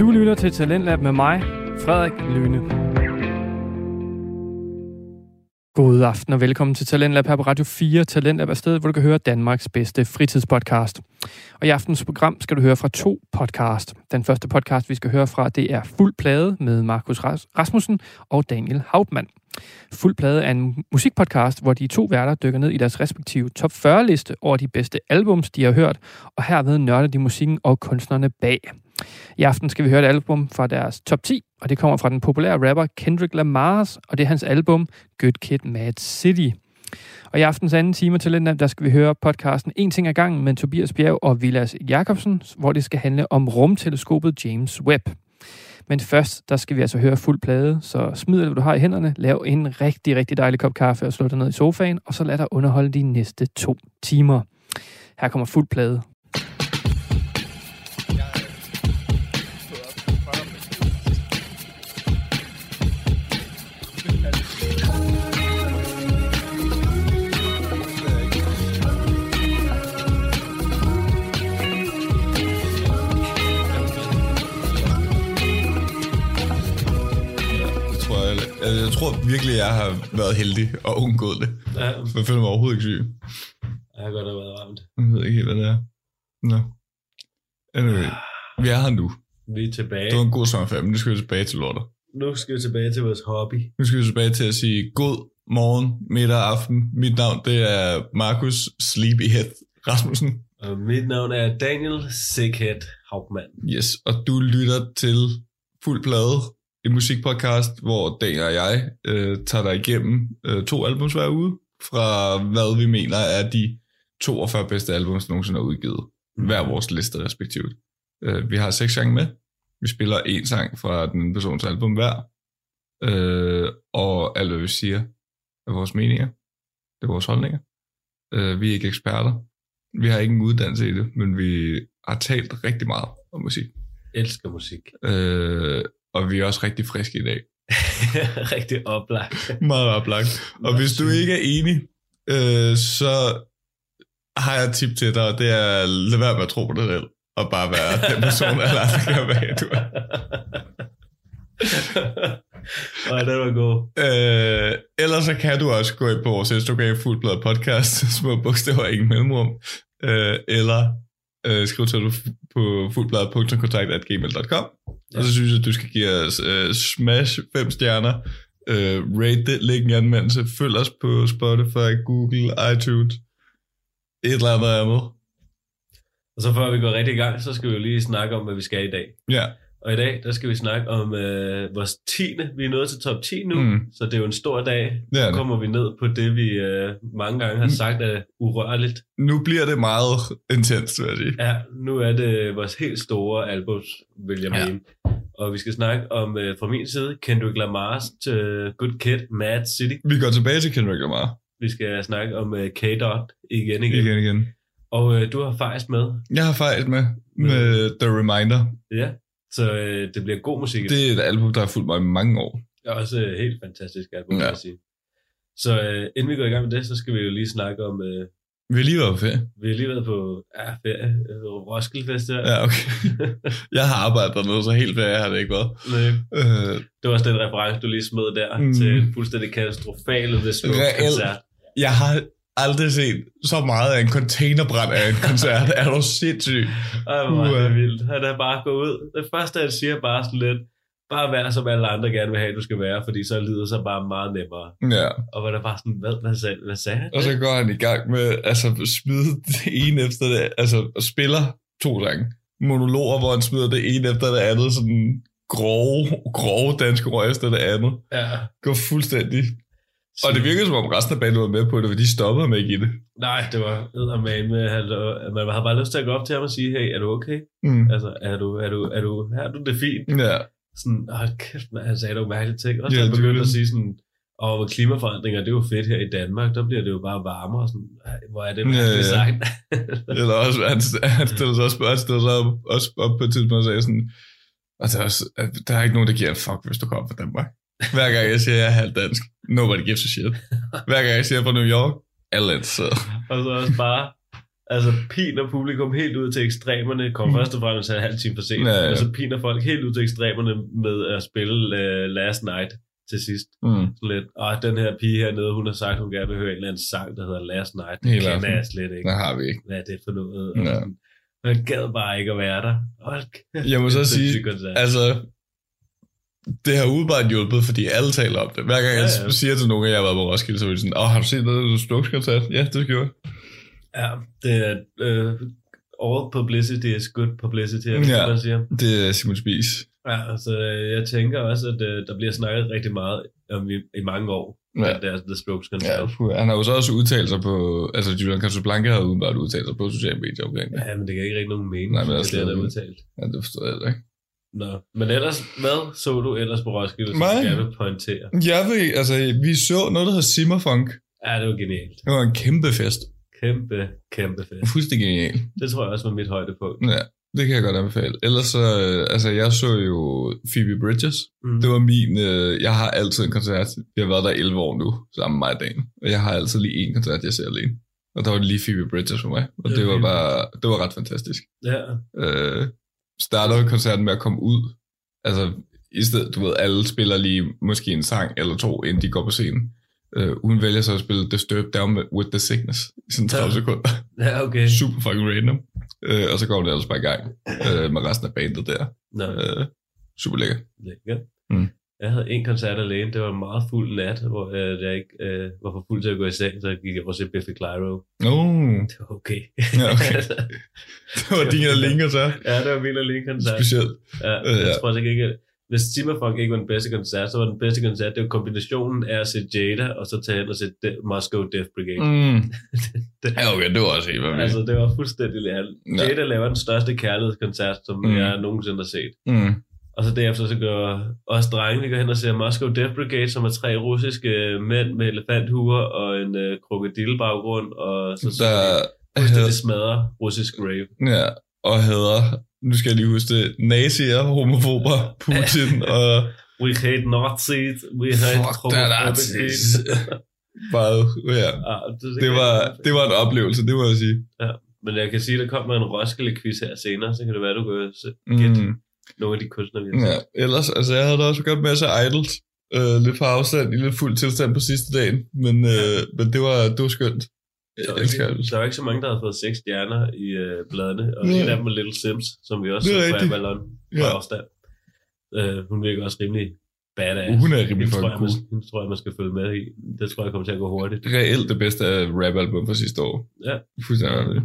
Du lytter til Talentlab med mig, Frederik Lyne. God aften og velkommen til Talentlab her på Radio 4. Talentlab er stedet, hvor du kan høre Danmarks bedste fritidspodcast. Og i aftens program skal du høre fra to podcast. Den første podcast, vi skal høre fra, det er Fuld Plade med Markus Rasmussen og Daniel Hauptmann. Fuld Plade er en musikpodcast, hvor de to værter dykker ned i deres respektive top 40-liste over de bedste albums, de har hørt, og herved nørder de musikken og kunstnerne bag. I aften skal vi høre et album fra deres top 10, og det kommer fra den populære rapper Kendrick Lamar, og det er hans album Good Kid, Mad City. Og i aftens anden time til den der skal vi høre podcasten En ting ad gangen med Tobias Bjerg og Vilas Jakobsen, hvor det skal handle om rumteleskopet James Webb. Men først, der skal vi altså høre fuld plade, så smid det, hvad du har i hænderne, lav en rigtig, rigtig dejlig kop kaffe og slå dig ned i sofaen, og så lad dig underholde de næste to timer. Her kommer fuld plade. Jeg tror virkelig, jeg har været heldig og undgået det. Ja. Jeg føler mig overhovedet ikke syg. Jeg har godt have været varmt. Jeg ved ikke helt, hvad det er. Nå. Anyway, vi er her nu. Vi er tilbage. Det var en god sommerferie, men nu skal vi tilbage til lortet. Nu skal vi tilbage til vores hobby. Nu skal vi tilbage til at sige god morgen, middag, aften. Mit navn, det er Markus Sleepyhead Rasmussen. Og mit navn er Daniel Sickhead Hauptmann. Yes, og du lytter til Fuld Plade, en musikpodcast, hvor Daniel og jeg øh, tager dig igennem øh, to albums hver uge, fra hvad vi mener er de 42 bedste albums, der nogensinde er udgivet. Hver vores liste respektivt. Øh, vi har seks sange med. Vi spiller en sang fra den persons album hver. Øh, og alt, hvad vi siger, er vores meninger. Det er vores holdninger. Øh, vi er ikke eksperter. Vi har ikke en uddannelse i det, men vi har talt rigtig meget om musik. Elsker musik. Øh, og vi er også rigtig friske i dag. Rigtig oplagt. Meget oplagt. Og hvis du ikke er enig, øh, så har jeg et tip til dig, og det er lad være med at tro på dig selv, og bare være den person, alle andre kan være, du er. Nej, det var god. Øh, ellers så kan du også gå ind på vores Instagram, Fuldblad Podcast, små bogstaver, ingen mellemrum, øh, eller øh, skriv til dig på fuldblad.kontakt.gmail.com og så synes jeg, at du skal give os øh, smash 5 stjerner, øh, rate det, læg en anmeldelse, følg os på Spotify, Google, iTunes, et eller andet andet. Og så før vi går rigtig i gang, så skal vi jo lige snakke om, hvad vi skal i dag. Ja, Og i dag, der skal vi snakke om øh, vores 10. Vi er nået til top 10 nu, Mm. så det er jo en stor dag. Så det. kommer vi ned på det, vi øh, mange gange har Mm. sagt er urørligt. Nu bliver det meget intenst, vil jeg sige. Ja, nu er det vores helt store albums, vil jeg Ja. mene. Og vi skal snakke om, øh, fra min side, Kendrick Lamar's til Good Kid, Mad City. Vi går tilbage til Kendrick Lamar. Vi skal snakke om øh, K-Dot igen igen. Igen, igen. Og øh, du har faktisk med. Jeg har faktisk med, med The Reminder. Ja, så øh, det bliver god musik. Det er et album, der har fulgt mig i mange år. er også et helt fantastisk album, Ja. vil jeg sige. Så øh, inden vi går i gang med det, så skal vi jo lige snakke om, øh, Vi har lige været på ferie. vi har lige været på ja, ferie, øh, Roskilde Festival. Ja, okay. Jeg har arbejdet dernede, så helt ferie har det ikke været. Nej, Øh, det var også den reference, du lige smed der, Mm. til en fuldstændig katastrofal The Smokes Reelt. koncert. Jeg har aldrig set så meget af en containerbrand af en koncert. er du sindssyg? Ej, hvor var Uha. det vildt. Han er bare gået ud. Det første, han siger, er bare sådan lidt, bare vær som alle andre gerne vil have, du skal være, fordi så lyder så bare meget nemmere. Ja, Og var der bare sådan, hvad, hvad, sagde, hvad sagde han? og så går han i gang med altså smide det ene efter det, altså og spiller to sange. Monologer, hvor han smider det ene efter det andet, sådan grove, grove danske røg efter det andet. Ja. Går fuldstændig. Og det virkede som om resten af bandet var med på det, for de stopper ham ikke i det. Nej, det var eddermame med, at man havde bare lyst til at gå op til ham og sige, hey, er du okay? Mm. Altså, er du, er du, er du, er du det fint? Ja, Sådan, hold kæft, man, han sagde nogle mærkelige ting. Også Ja, ja, han begyndte at sige sådan, og med klimaforandringer, det er jo fedt her i Danmark, der bliver det jo bare varmere. Sådan, hvor er det Ja, mærkeligt ja. sagt. Eller også, han, han stiller sig også, han stiller sig op, også op på et tidspunkt og sagde sådan, og der er, også, at der er ikke nogen, der giver en fuck, hvis du kommer fra Danmark. Hver gang jeg siger, at jeg er halvt dansk, nobody gives a shit. Hver gang jeg siger, er fra New York, alle interesseret. og så også bare, Altså piner publikum helt ud til ekstremerne, kommer først og fremmest en halv time for sent, Ja, ja. og så piner folk helt ud til ekstremerne med at spille uh, Last Night til sidst. Mm. Sådan lidt, og den her pige hernede, hun har sagt, hun gerne vil høre en eller anden sang, der hedder Last Night. Det Helt kender jeg slet ikke. Det har vi ikke. Hvad er det for noget? Og Ja. sådan, Jeg gad bare ikke at være der. Hold kæft, Jeg må så sige, koncert. Altså, det har udebart hjulpet, fordi alle taler om det. Hver gang jeg Ja, ja. siger til nogen, at jeg har været på Roskilde, så er de sådan, åh, har du set noget Strokes-koncert? Ja, det skal jeg. Ja, det er uh, all publicity is good publicity, er det, Ja. ja. man siger. Det er Simon Spies. Ja, altså jeg tænker også, at uh, der bliver snakket rigtig meget om i, i mange år, Ja. ja. at det er The Strokes Ja, koncert. puh, han har jo så også udtalt sig på, altså Julian Casablanca har udenbart udtalt sig på sociale medier omkring det. Ja, men det kan ikke rigtig nogen mening, Nej, men det det, er det- udtalt. Ja, det forstår jeg ikke. Nå. Men ellers, hvad så du ellers på Roskilde, som gerne vil pointere? Jeg ved altså, vi så noget, der hedder Simmerfunk. Ja, det var genialt. Det var en kæmpe fest. Kæmpe, kæmpe fedt. Fuldstændig genial. Det tror jeg også var mit højdepunkt. Ja, det kan jeg godt anbefale. Ellers så, øh, altså, jeg så jo Phoebe Bridges. Mm. Det var min, øh, jeg har altid en koncert. Jeg har været der 11 år nu, sammen med mig og Dan. Og jeg har altid lige en koncert, jeg ser alene. Og der var lige Phoebe Bridges for mig. Og Det det var bare, det var ret fantastisk. Ja, Øh, starter koncerten med at komme ud. Altså, i stedet, du ved, alle spiller lige måske en sang eller to, inden de går på scenen. Øh, hun vælger så at spille Disturbed Down with- the Sickness i sådan 30 Ja. sekunder. ja okay. Super fucking random. Øh, og så går det ellers bare i gang øh, med resten af bandet der. Nå, Øh, super lækker. lækkert. Mm. Jeg havde en koncert alene, det var en meget fuld nat, hvor øh, jeg ikke øh, var for fuld til at gå i seng, så gik jeg over til Biffy Clyro. Oh, Det var okay. Ja, okay. det var din alene så. ja, det var min alene koncert. Specielt. Ja, Øh, jeg ja. tror altså ikke, hvis Timmerfunk ikke var den bedste koncert, så var den bedste koncert, det var kombinationen af at se Jada, og så tage hen og se De- Moscow Death Brigade. Mm. Det- Ja, okay, det var også helt vildt. Altså, det var fuldstændig lærligt. Ja. Jada laver den største kærlighedskoncert, som mm. jeg nogensinde har set. Mm. Og så derefter så går os drenge, vi går hen og ser Moscow Death Brigade, som er tre russiske mænd med elefanthuer og en øh, krokodillebaggrund, og så så Der fuldstændig havde, smadrer russisk rave. ja, og hader, nu skal jeg lige huske det, nazier, homofober, Putin og We hate Nazis, we hate fuck that. Nazis. Bare, ja. Ah, det, Det var, det var en oplevelse, det må jeg sige. Men jeg kan sige, at der kommer en Roskilde-quiz her senere, så kan det være, du kan se- gætte Mm. Nogle af de kunstnere, vi har Ja, ellers, altså jeg havde da også godt med at se Idols. Øh, lidt på afstand, i lidt fuld tilstand på sidste dagen, men, øh, men det, var, det var skønt. Der elsker ikke, der var ikke så mange, der havde fået seks stjerner i øh, bladene, og Ja. en af dem var Little Sims, som vi også er så rigtigt. Avalon på Ja. afstand. Øh, hun virker også rimelig badass. Uh, hun er rimelig Hende tror, jeg, man, cool. hende tror jeg, man skal følge med i. Det tror jeg kommer til at gå hurtigt. Reelt det bedste af rap-album fra sidste år. Ja. Fuldstændig.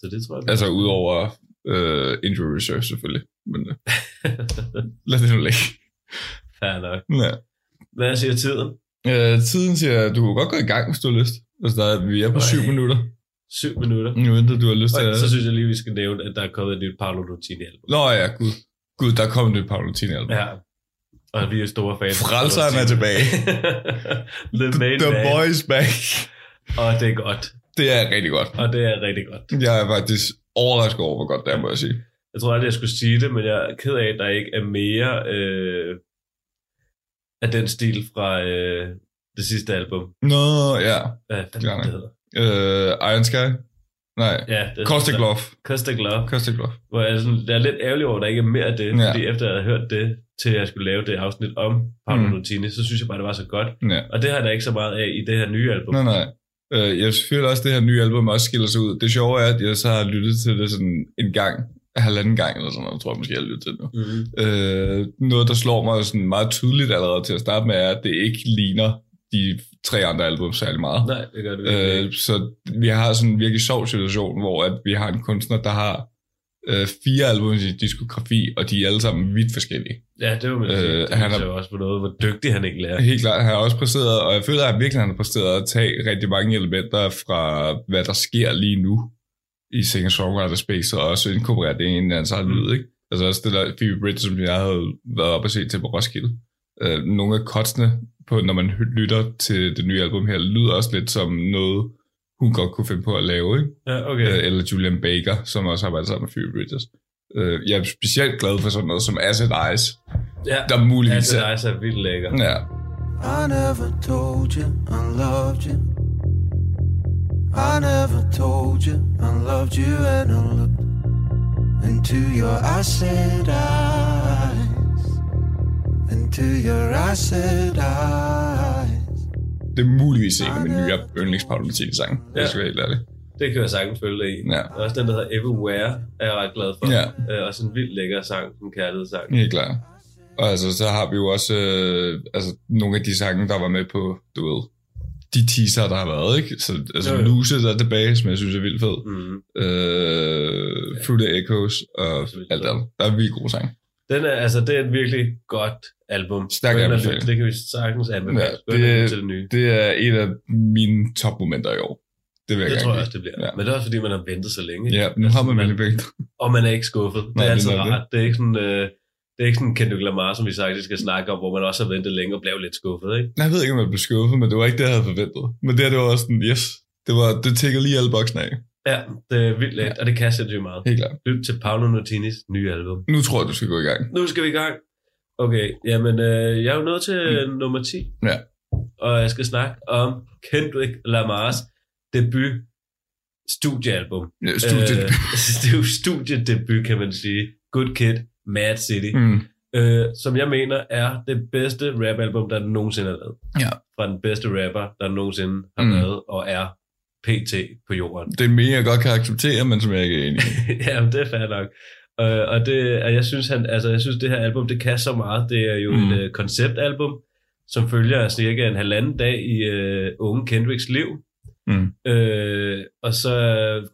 Så det tror jeg. Altså udover øh, Injury Reserve selvfølgelig. Men øh, lad det nu ligge. Fair nok. Ja. Hvad siger tiden? Øh, tiden siger, du kan godt gå i gang, hvis du har lyst. Altså, der er, vi er på Øj. syv minutter. Syv minutter. Nu venter du har lyst til Og at... så synes jeg lige, vi skal nævne, at der er kommet et nyt Paolo Nutini album. Nå ja, gud. Gud, der kom et nyt Paolo Tini album. Ja. Og vi er store fans. Frelseren er tilbage. The main The man. boys back. Og det er godt. Det er rigtig godt. Og det er rigtig godt. Jeg er faktisk overrasket over, hvor godt det er, må jeg sige. Jeg tror aldrig, jeg skulle sige det, men jeg er ked af, at der ikke er mere øh, af den stil fra øh, det sidste album. Nå, ja. Hvad fanden Gerne. det hedder? Øh, Iron Sky? Nej. Ja, det Caustic Love. Caustic Love. Caustic Love. Hvor jeg sådan, jeg er lidt ærgerlig over, at der ikke er mere af det, Ja. fordi efter jeg havde hørt det, til jeg skulle lave det afsnit om Paolo mm. Nutini, så synes jeg bare, det var så godt. Ja. Og det har der ikke så meget af i det her nye album. Nej, nej. Øh, jeg føler også, at det her nye album også skiller sig ud. Det sjove er, at jeg så har lyttet til det sådan en gang, halvanden gang eller sådan noget, tror jeg måske, jeg har lyttet til det nu. Mm-hmm. Øh, noget, der slår mig sådan meget tydeligt allerede til at starte med, er, at det ikke ligner de tre andre album særlig meget. Nej, det gør det virkelig Øh, så vi har sådan en virkelig sjov situation, hvor at vi har en kunstner, der har øh, fire album i diskografi, og de er alle sammen vidt forskellige. Ja, det var man sige. øh, han jo også på noget, hvor dygtig han egentlig er. Helt klart, han har også præsteret, og jeg føler, at han virkelig han har præsteret at tage rigtig mange elementer fra, hvad der sker lige nu i singer-songwriter space, og også inkorporere det i en anden sådan lyd, ikke? Altså også det der Phoebe Bridges, som jeg havde været op og se til på Roskilde. Øh, nogle af kotsene, på, når man lytter til det nye album her, lyder også lidt som noget, hun godt kunne finde på at lave, ikke? Ja, okay. Øh, eller Julian Baker, som også arbejder sammen med Phoebe Bridges. Øh, jeg er specielt glad for sådan noget som Acid Eyes, ja, der muligvis er... det er vildt lækker. Ja, I never told you I loved you. I never told you I loved you and I looked into your acid eyes. Into your acid eyes. Det er muligvis ikke min nye yndlingspaulomatine sang, ja. Ja. jeg skal være helt ærlig. Det kan jeg sagtens følge dig i. Ja. Og Også den, der hedder Everywhere, er jeg ret glad for. Ja. Øh, også en vildt lækker sang, en kærlighedssang. Helt klart. Og altså, så har vi jo også øh, altså, nogle af de sange, der var med på, du ved, de teaser, der har været, ikke? Så, altså, Jo, jo. Lose der er tilbage, som jeg synes er vildt fed. Mm. Øh, Through the Echoes og alt andet. Der er vildt gode sange. Den er, altså, det er et virkelig godt album. Stærk anbefaling. Det kan vi sagtens anbefale. Ja, det, til det nye. Det er et af mine topmomenter i år. Det vil jeg Det tror jeg også, det bliver. Ja. Men det er også, fordi man har ventet så længe. Ja, nu har man man, vel begge. Og man er ikke skuffet. Det Nej, er det altid er det. rart. Det er ikke sådan... Øh, det er ikke sådan Kendrick Lamar, som vi sagt, skal snakke om, hvor man også har ventet længe og blev lidt skuffet, ikke? Jeg ved ikke, om jeg blev skuffet, men det var ikke det, jeg havde forventet. Men det her, det var også sådan, yes. Det, var, det tækkede lige alle boksene af. Ja, det er vildt let, og det kan sindssygt meget. Helt klart. Lyt til Paolo Nutinis nye album. Nu tror jeg, du skal gå i gang. Nu skal vi i gang. Okay, jamen, øh, jeg er jo nået til mm. nummer 10. Ja. Og jeg skal snakke om Kendrick Lamars debut studiealbum. Ja, Studiet. Øh, det er jo studiedebut, kan man sige. Good Kid, Mad City. Mm. Øh, som jeg mener er det bedste rapalbum, der nogensinde er lavet. Ja. Fra den bedste rapper, der nogensinde har mm. lavet og er PT på jorden. Det er mening, jeg godt kan acceptere, men som jeg ikke er enig i. ja, men det er fair nok. Øh, og det, og jeg synes, han, altså, jeg synes, det her album, det kan så meget. Det er jo Mm. et uh, konceptalbum, som følger cirka en halvanden dag i uh, unge Kendricks liv. Mm. Øh, og så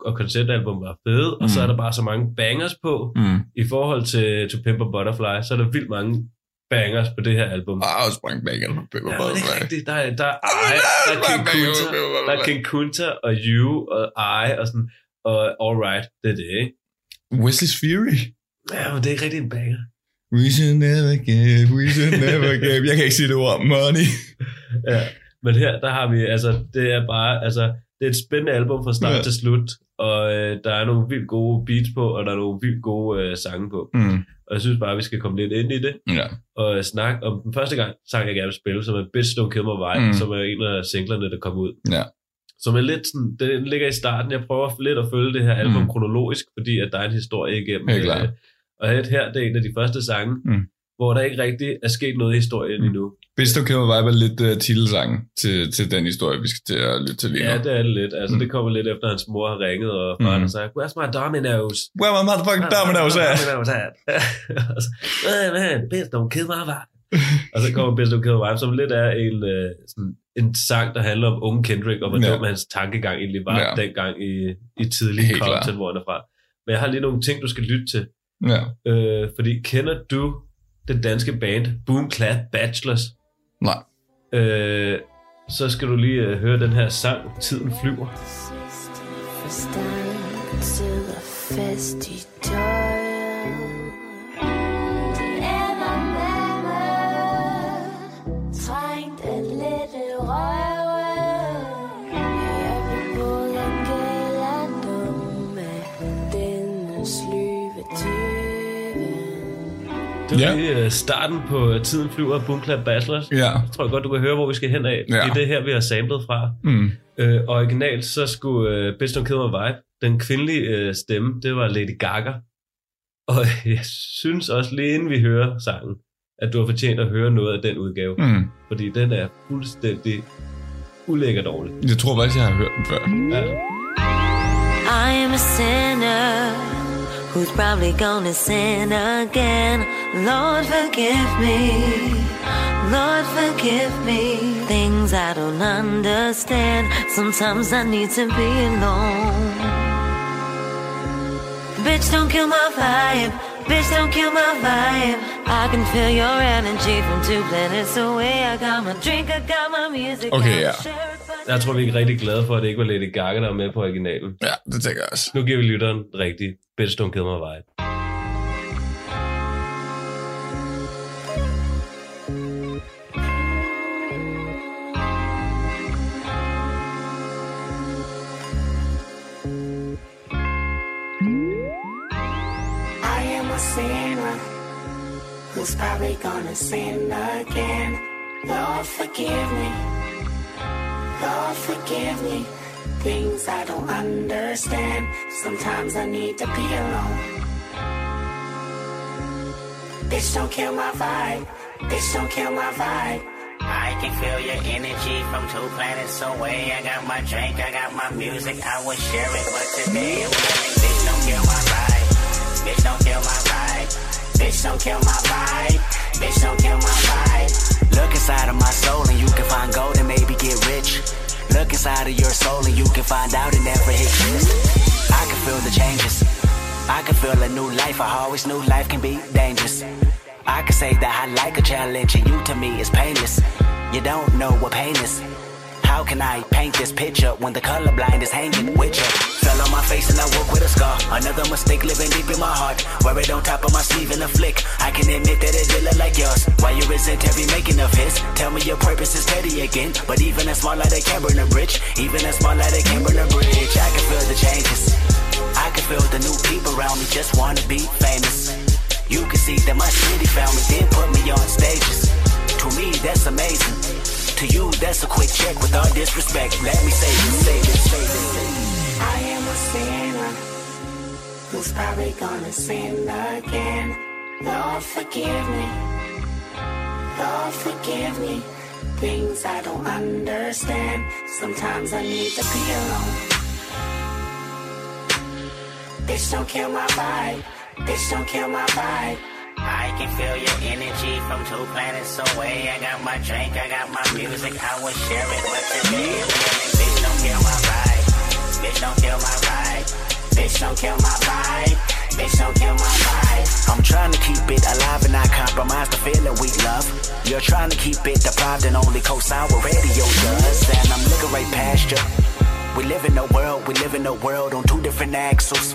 og konceptalbum var fede, og Mm. så er der bare så mange bangers på. Mm. I forhold til To Pimp a Butterfly, så er der vildt mange bangers på det her album. Ah, og sprang bacon på Pepper Ja, men det er Butterfly. rigtigt. Der er, der er, I, der er King Kunta, der er King Kunta og You og I og sådan, og Alright, det er det, ikke? Wesley's Fury. Ja, men det er ikke rigtig en banger. We should never give, we should never give. Jeg kan ikke sige det ord. Money. Ja, men her, der har vi, altså, det er bare, altså, det er et spændende album fra start ja. til slut, og øh, der er nogle vildt gode beats på, og der er nogle vildt gode øh, sange på. Mm. Og jeg synes bare, vi skal komme lidt ind i det, Ja. og snakke om den første gang, sang jeg gerne vil spille, som er Bitch Don't Kill My Vibe, Mm. som er en af singlerne, der kom ud. Ja. Som er lidt sådan, den ligger i starten, jeg prøver lidt at følge det her album Mm. mm. kronologisk, fordi at der er en historie igennem. Helt klart. øh, og her, her, det er en af de første sange, Mm. Hvor der ikke rigtig er sket noget i historien endnu. Best of Kill Vibe er lidt uh, titelsangen til, til den historie, vi skal til at lytte til lige nu. Ja, det er det lidt. Altså, Mm. det kommer lidt efter, at hans mor har ringet, og faren Mm. har sagt, where's my dominoes? Where my motherfucking dominoes at? dominoes at? Og så, "Hey, man, bitch, don't kill my vibe. og så kommer Best Don't Kill Vibe, som lidt er en, øh, sådan, en sang, der handler om unge Kendrick, og hvor Ja. dum hans tankegang egentlig var Ja. dengang i, i tidlig Helt content, hvor han er fra. Men jeg har lige nogle ting, du skal lytte til. Ja. Øh, fordi kender du det danske band Boom Clap Bachelors? Nej. Øh, så skal du lige øh, høre den her sang, Tiden flyver. Til at fest i tøjet Det ender med Ja. lige øh, starten på øh, Tiden flyver af Boom Clap Bachelors. Ja. Jeg tror godt, du kan høre, hvor vi skal hen af. Ja. Det er det her, vi har samlet fra. Mm. Øh, originalt så skulle øh, Bitch Don't Kill My Vibe, den kvindelige øh, stemme, det var Lady Gaga. Og jeg synes også lige inden vi hører sangen, at du har fortjent at høre noget af den udgave. Mm. Mm. Fordi den er fuldstændig ulækker dårlig. Jeg tror faktisk, jeg har hørt den før. Ja. I am a sinner who's probably gonna sin again. Lord, forgive me. Lord, forgive me. Things I don't understand. Sometimes I need to be alone. Bitch, don't kill my vibe. Bitch, don't kill my vibe. I can feel your energy from two planets away. I got my drink, I got my music. Okay, I'll Jeg tror, vi er rigtig glade for, at det ikke var Lady Gaga, der var med på originalen. Ja, det tænker jeg også. Nu giver vi lytteren rigtig Bitch Don't Kill My Vibe. I am a sinner who's probably gonna sin again. Lord, forgive me. Lord, forgive me. things I don't understand. Sometimes I need to be alone. Bitch, don't kill my vibe. Bitch, don't kill my vibe. I can feel your energy from two planets away. I got my drink, I got my music, I would share it, but today I'm willing. Bitch, don't kill my vibe. Bitch, don't kill my vibe. Bitch, don't kill my vibe. Bitch, don't kill my vibe. Look inside of my soul and you can find gold and maybe get rich. Look inside of your soul and you can find out it never exists. I can feel the changes. I can feel a new life. I always knew life can be dangerous. I can say that I like a challenge and you to me is painless. You don't know what pain is. How can I paint this picture when the colorblind is hanging with you? Fell on my face and I woke with a scar. Another mistake living deep in my heart. Wear it on top of my sleeve in a flick. I can admit that it did look like yours. Why you resent every making of his? Tell me your purpose is steady again. But even a small light can burn a bridge. Even a small light can burn a bridge. I can feel the changes. I can feel the new people around me just wanna be famous. You can see that my city found me, then put me on stages. To me, that's amazing. To you, that's a quick check with all disrespect. Let me say this, say this, say this. I am sinner who's probably gonna sin again. Lord, forgive me. Lord, forgive me. Things I don't understand. Sometimes I need to be alone. Bitch, don't kill my vibe. Bitch, don't kill my vibe. I can feel your energy from two planets away. I got my drink, I got my music, I would share it, today I'm. Bitch, don't kill my. Bitch, don't kill my vibe. Bitch, don't kill my vibe. Bitch, don't kill my vibe. I'm trying to keep it alive and not compromise the feeling we love. You're trying to keep it deprived and only co-sign what radio does. And I'm looking right past you. We live in a world, we live in a world on two different axles.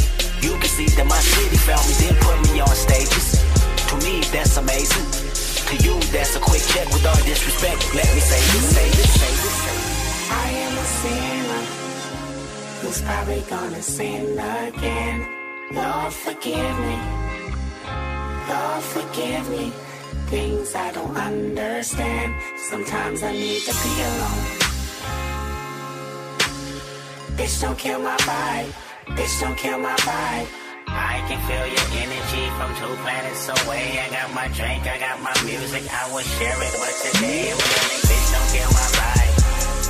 You can see that my city found me, then put me on stages. To me, that's amazing. To you, that's a quick check with all disrespect. Let me say this, say this, say this. Say. I am a sinner who's probably gonna sin again. Lord, forgive me. Lord, forgive me. Things I don't understand. Sometimes I need to be alone. Bitch, don't kill my vibe. Bitch, don't kill my vibe. I can feel your energy from two planets away. I got my drink, I got my music, I would share it, but today I'm. Bitch, don't kill my vibe.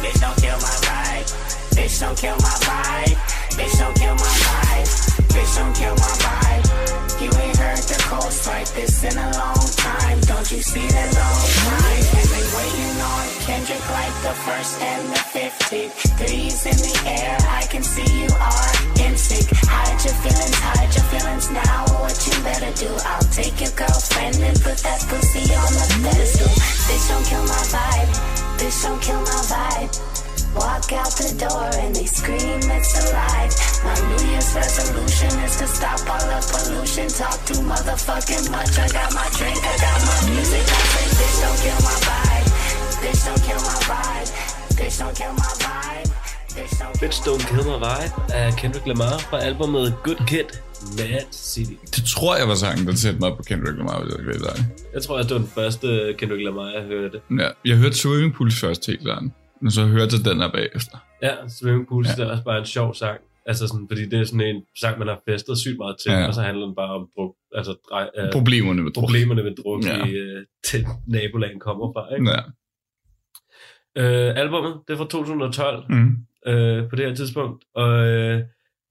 Bitch, don't kill my vibe. Bitch, don't kill my vibe. Bitch, don't kill my vibe. Bitch, don't kill my vibe. You ain't heard the coast like this in a long time. Don't you see the long time? Waiting on Kendrick like the first and the 15th. Threes in the air, I can see you are in sync. Hide your feelings, hide your feelings now. What you better do? I'll take your girlfriend and put that pussy on the pedestal. Bitch, don't kill my vibe. Bitch, don't kill my vibe. Walk out the door and they scream it's alive. My New Year's resolution is to stop all the pollution. Talk too motherfucking much. I got my drink, I got my music. I say, bitch, don't kill my vibe. Bitch, don't kill my vibe. Bitch, don't kill my vibe. Bitch, don't kill Bitch Don't Kill My Vibe af Kendrick Lamar fra albumet Good Kid, Mad City. Det tror jeg var sangen, der sætte mig på Kendrick Lamar, hvis jeg skal være. Jeg tror, at det var den første Kendrick Lamar, jeg hørte. Ja, jeg hørte Swimming Pools først helt klart, men så hørte jeg den her bagefter. Ja, Swimming Pools, Ja. det er også bare en sjov sang. Altså sådan, fordi det er sådan en sang, man har festet sygt meget til, Ja. og så handler den bare om druk, altså, drej, øh, Problemerne med druk. problemerne ved druk, ja. i øh, til nabolagen kommer fra. Ikke? Ja. Øh, albummet, det er fra 2012 Mm. øh, på det her tidspunkt, og øh,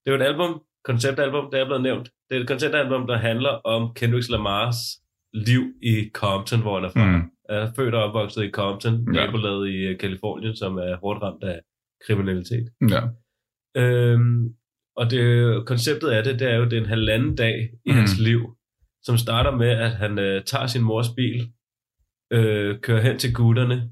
det er jo et album, konceptalbum, det er blevet nævnt. Det er et konceptalbum, der handler om Kendrick Lamars liv i Compton, hvor han er fra. Mm. Er født og opvokset i Compton, Ja. nabolaget i øh, Kalifornien, som er hårdt ramt af kriminalitet. Ja. Øhm, og det, konceptet af det, det er jo, det er en halvanden dag i mm. hans liv, som starter med, at han øh, tager sin mors bil, øh, kører hen til gutterne,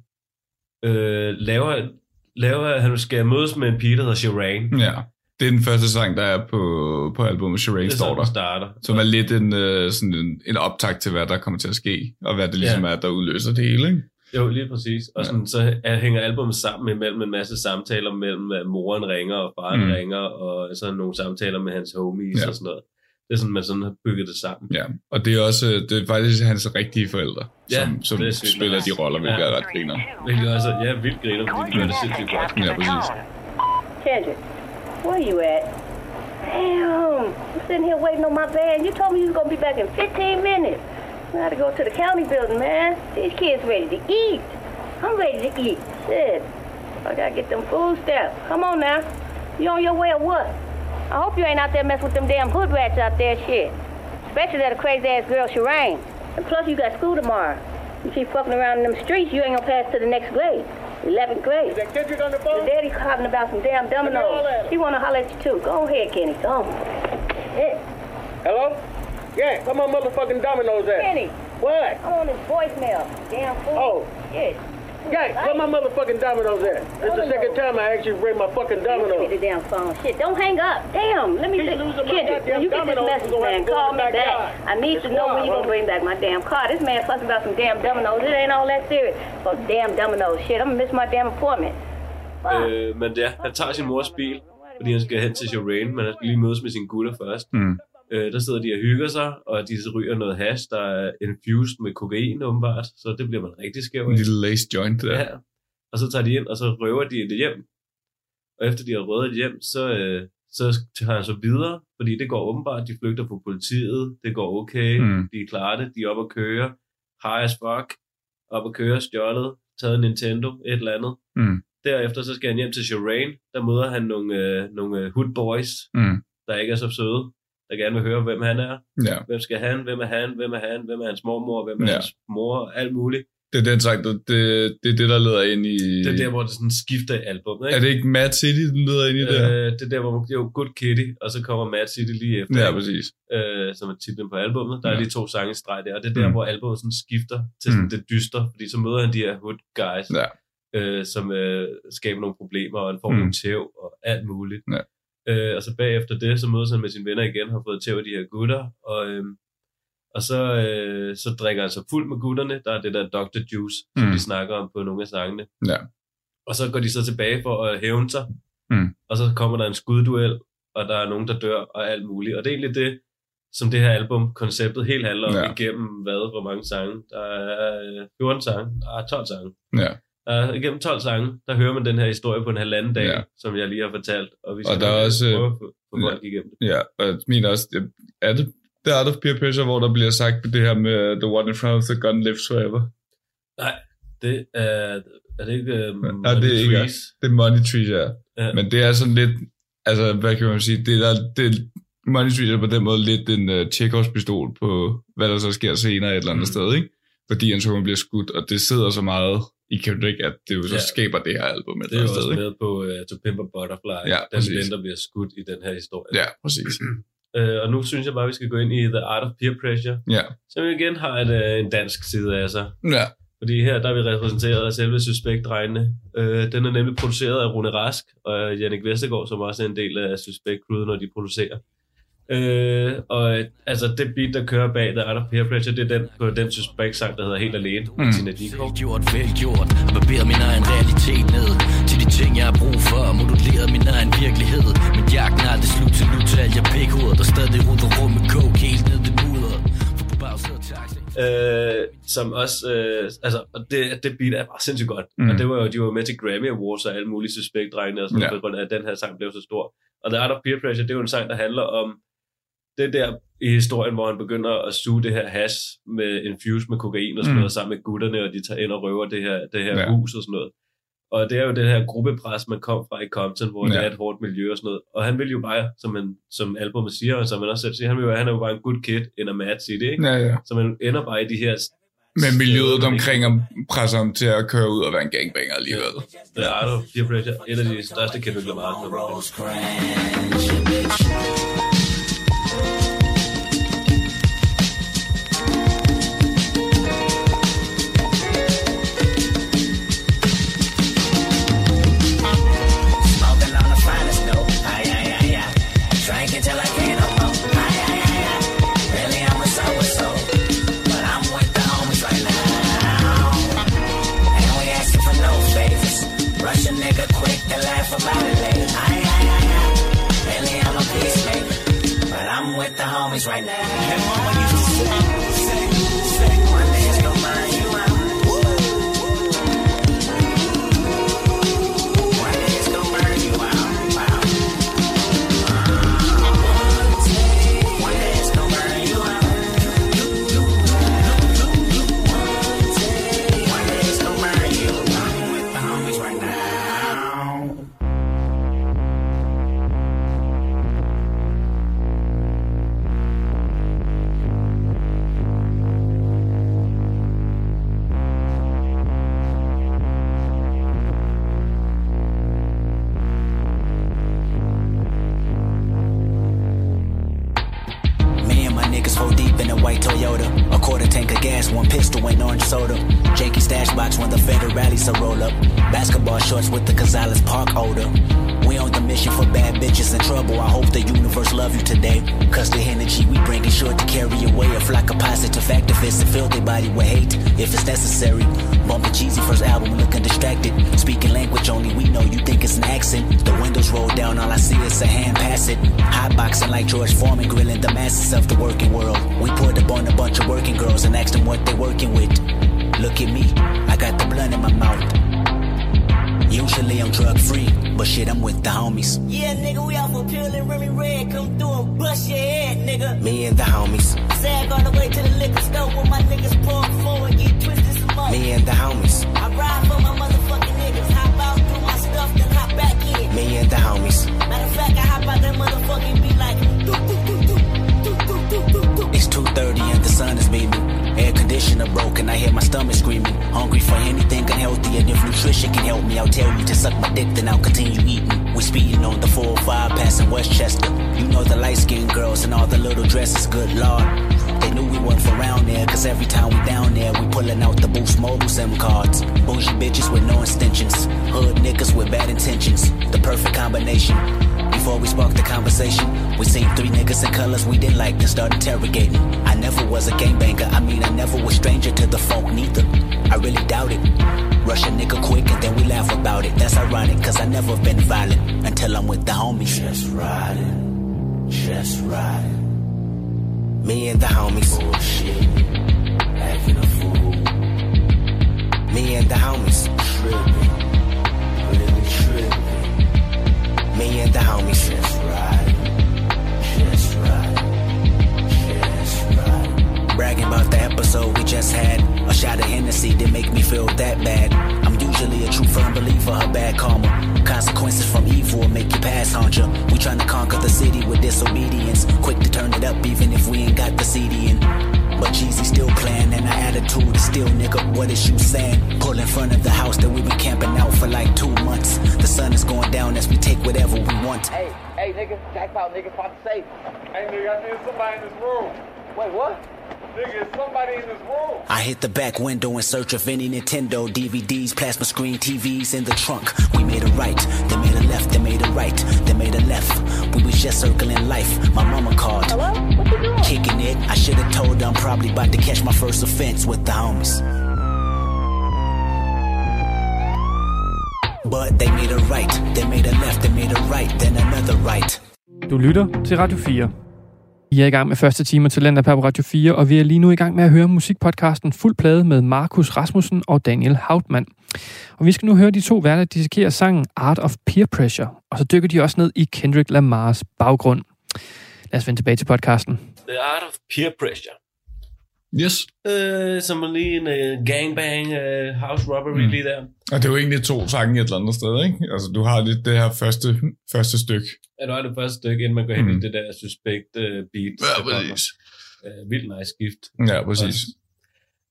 øh, laver, laver, han skal mødes med en pige, der hedder Sharon, Ja. Det er den første sang, der er på, på albumet er står der. starter. Som er lidt en, øh, sådan en, en optakt til, hvad der kommer til at ske, og hvad det ligesom Ja. er, der udløser det hele. Ikke? Jo, lige præcis. Og sådan, så er, hænger albumet sammen imellem en masse samtaler mellem, at moren ringer og faren Mm. ringer, og sådan nogle samtaler med hans homies Ja. ja. og sådan noget. Det er sådan, man sådan har bygget det sammen. Ja, og det er også det er faktisk hans rigtige forældre, Ja, som, som det er sygt spiller nice. de roller, hvilket Ja. er ret griner. Hvilket også, ja, vildt griner, fordi de gør det sindssygt godt. Ja, præcis. Kendrick, where you at? Damn, I'm sitting here waiting on my van. You told me you was gonna be back in 15 minutes. I gotta go to the county building, man. These kids ready to eat. I'm ready to eat. Shit. I gotta get them food stamps. Come on now. You on your way or what? I hope you ain't out there messing with them damn hood rats out there, shit. Especially that crazy ass girl Shireen. And plus you got school tomorrow. You keep fucking around in them streets, you ain't gonna pass to the next grade. 11th grade. Is that Kendrick on the phone? The daddy talking about some damn dominoes. She wanna holler at you too. Go ahead, Kenny. Go on. Yeah. Hello? Yeah, where my motherfucking dominoes at? Kenny, What? I'm on his voicemail. Damn fool. Oh. Yeah. Yeah, where my motherfucking dominoes at? This the second time I actually you bring my fucking Give me the damn phone. Shit, don't hang up. Damn, let me Keep see. losing my Kendrick, when you get this dominoes, message, I'm gonna have man, call in me the back. I need It's to know when wild, you gonna bring back my damn car. This man fussing about some damn dominoes. It ain't all that serious. Oh, damn dominoes. Shit, I'm gonna miss my damn appointment. Fuck. Øh, men ja, han tager sin mors bil, fordi han skal hen til Shireen, men han skal lige mødes med sine gutter først. Mm. Øh, der sidder de og hygger sig, og de ryger noget hash, der er infused med kokain åbenbart, så det bliver man rigtig skæv En af. lille lace joint der. Ja. Og så tager de ind, og så røver de det hjem. Og efter de har røvet det hjem, så, øh, så tager han så videre, fordi det går åbenbart, de flygter fra politiet, det går okay, Mm. de klarer det, de er oppe at køre, high as fuck, op at køre, stjålet, taget en Nintendo, et eller andet. Mm. Derefter så skal han hjem til Shireen, der møder han nogle, øh, nogle øh, hood boys, Mm. der ikke er så søde, der gerne vil høre, hvem han er. Ja. Hvem skal han, hvem er han, hvem er han, hvem er hans mormor, hvem er Ja. hans mor, alt muligt. Det er den sang, der, det, det er det, der leder ind i... Det er der, hvor det sådan skifter i albumet, ikke? Er det ikke Mad City, den leder ind i det? Øh, det er der, hvor man jo Good Kitty, og så kommer Mad City lige efter, Ja, præcis. øh, som er titlen på albumet. Der er Ja. lige to sange i streg der, og det er der, Mm. hvor albumet sådan skifter til sådan Mm. det dyster, fordi så møder han de her hood guys, Ja. øh, som øh, skaber nogle problemer, og han får Mm. nogle tæv og alt muligt. Ja. Øh, og så bagefter det, så mødes han med sine venner igen, har fået tæv af de her gutter, og, øh, og så, øh, så drikker han sig fuld med gutterne. Der er det der Dr. Juice, som Mm. de snakker om på nogle af sangene. Ja. Og så går de så tilbage for at hævne sig, Mm. og så kommer der en skudduel, og der er nogen, der dør, og alt muligt. Og det er egentlig det, som det her album, konceptet helt handler om Ja. igennem, hvad, hvor mange sange. Der er øh, 14 sange, der er 12 sange. Ja. Der er, igennem 12 sange, der hører man den her historie på en halvanden dag, Ja. ja. som jeg lige har fortalt. Og, vi Og der er også, prøve at få, ja. folk igennem det. Ja, og jeg mener også, er det The Art of Peer Pressure, hvor der bliver sagt det her med The one in front of the gun lives forever? Det er, er det ikke uh, Ja, det er ikke- Trees? Det er Money Trees, ja. Ja. Men det er sådan lidt, altså hvad kan man sige, det er, det er Money Trees er på den måde lidt en uh, pistol på, hvad der så sker senere et eller andet Mm. sted, ikke? Fordi hans unge bliver skudt, og det sidder så meget i Kendrick, at det jo så Ja. skaber det her album et Det er jo også med på uh, To Pimp a Butterfly, Ja, den præcis. der bliver skudt i den her historie. Ja, præcis. Uh, og nu synes jeg bare, at vi skal gå ind i The Art of Peer Pressure, Ja. som igen har et, uh, en dansk side af sig. Ja. Fordi her der er vi repræsenteret af selve Suspekt-drengene. Øh, den er nemlig produceret af Rune Rask og Jannik Vestergaard, som også er en del af Suspekt Crew, når de producerer. Øh, og altså det beat, der kører bag The Art of Peer Pressure, det er den, på den Suspekt-sang, der hedder Helt Alene, Mm. Tina Dickow. Gjort, velgjort Barberet min egen realitet ned Til de ting jeg har brug for Moduleret min egen virkelighed Men jagten er aldrig slut til nu til jeg pikhoved Der stadig ruder rum med coke Helt ned det mudder For på bagsædet taxi Øh, som også, øh, altså, og det, det beat er bare sindssygt godt. Mm. Og det var jo, de var med til Grammy Awards og alle mulige Suspekt-drengene og sådan Ja. noget, på grund af, at den her sang blev så stor. Og The Art of Peer Pressure, det er jo en sang, der handler om det der i historien, hvor han begynder at suge det her hash med infuse med kokain og sådan Mm. noget sammen med gutterne, og de tager ind og røver det her, det her Ja. ja. hus og sådan noget. Og det er jo det her gruppepres, man kom fra i Compton, hvor ja. det Ja. er et hårdt miljø og sådan noget. Og han vil jo bare, som, man, som albumet siger, og som man også selv siger, han, vil jo, han er jo bare en good kid in a mad city, ikke? Ja, ja. Så man ender bare i de her... Men miljøet omkring ham presser ham til at køre ud og være en gangbanger alligevel. The Art of Peer Pressure, et af de største Kendrick Lamar. in a white Toyota. A quarter tank of gas, one pistol, and orange soda. Janky stash box when the federal rallies a roll up. Basketball shorts with the Gonzales Park odor. We on the mission for bad bitches in trouble. I hope the universe love you today. Cause the energy we bring is sure to carry away a flock of positive activists and fill their body with hate if it's necessary. Bumping cheesy first album, looking distracted. Speaking language only we know you think it's an accent. The windows roll down, all I see is a hand pass it. Hot boxing like George Foreman, grilling the masses of the working world. We poured up on a bunch of working girls and asked them what they're working with. Look at me, I got the blunt in my mouth. Usually I'm drug free, but shit, I'm with the homies. Yeah, nigga, we out for peeling Remy Red. Come through and bust your head, nigga. Me and the homies. Sag all the way to the liquor store with my niggas pour forward, get twisted some more. Me and the homies. I ride for my motherfucking niggas. Hop out through my stuff, then hop back in. Me and the homies. Matter of fact, I hop out that motherfucking be like, doo doo doo doo doo doo doo doo doo. It's 2.30 and the sun is beaming. Air conditioner broken, I hear my stomach screaming. Hungry for anything unhealthy, and if nutrition can help me, I'll tell you to suck my dick, then I'll continue eating. We speeding on the 405 passing Westchester. You know the light skinned girls and all the little dresses, good lord. They knew we weren't from around there, cause every time we down there, we pulling out the Boost Mobile SIM cards. Bougie bitches with no extensions, hood niggas with bad intentions. The perfect combination. Before we spark the conversation, we seen three niggas in colors we didn't like, then start interrogating. I never was a gangbanger, I mean, I never was stranger to the funk, neither. I really doubt it. Rush a nigga quick and then we laugh about it. That's ironic, cause I never been violent until I'm with the homies. Just riding, just riding. Me and the homies. Bullshit, acting a fool. Me and the homies. Tripping, really tripping. Me and the homies. Just riding, Bragging about the episode we just had. A shot of Hennessy didn't make me feel that bad. I'm usually a true firm believer of bad karma. Consequences from evil will make you pass on ya. We to conquer the city with disobedience. Quick to turn it up even if we ain't got the CD in. But Jeezy still playing and our attitude is still nigga, what is you saying? Pull in front of the house that we been camping out for like two months. The sun is going down as we take whatever we want. Hey, hey, nigga, jackpot, nigga, about to say. Hey, nigga, I need somebody in this room. Wait, what? Nigga, is somebody in this room. I hit the back window in search of any Nintendo DVDs, plasma screen TVs in the trunk. We made a right, they made a left, they made a right, they made a left. We was just circling life. My mama called. Hello? What you doing? Kicking it, I should have told her I'm probably about to catch my first offense with the homies. But they made a right, they made a left, they made a right, then another right. Du lytter til Radio 4. I er i gang med første time af Talent på Radio 4, og vi er lige nu i gang med at høre musikpodcasten Fuld Plade med Markus Rasmussen og Daniel Hautmann. Og vi skal nu høre de to værter dissekere sangen Art of Peer Pressure, og så dykker de også ned i Kendrick Lamars baggrund. Lad os vende tilbage til podcasten. The Art of Peer Pressure. Yes. Øh, som er lige en uh, gangbang uh, house robbery mm. lige der. Og det er jo egentlig to sange et eller andet sted, ikke? Altså, du har lidt det her første, første stykke. Ja, nu er det første stykke, inden man går hen Mm. i det der suspekt uh, beat. Ja, præcis. Uh, vildt nice skift. Ja, præcis.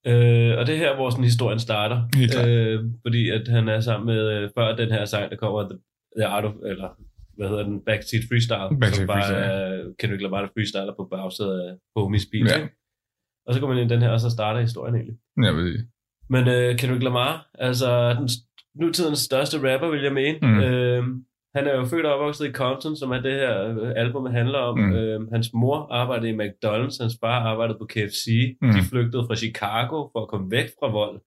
Øh, og det er her, hvor sådan historien starter. Helt klart. Øh, fordi at han er sammen med, øh, før den her sang, der kommer The, The Art of, eller hvad hedder den, Backseat Freestyle. Backseat som bare Freestyle, er Kendrick Lamar, der freestyler på bagsædet af Homies Beat. Ja. ikke? Og så går man ind i den her, og så starter historien egentlig. Ja, præcis. Men øh, Kendrick Lamar, altså den nutidens største rapper, vil jeg mene. Mm. Øh, han er jo født og opvokset i Compton, som er det her øh, album handler om. Mm. Øh, hans mor arbejdede i McDonald's, hans far arbejdede på KFC. Mm. De flygtede fra Chicago for at komme væk fra vold,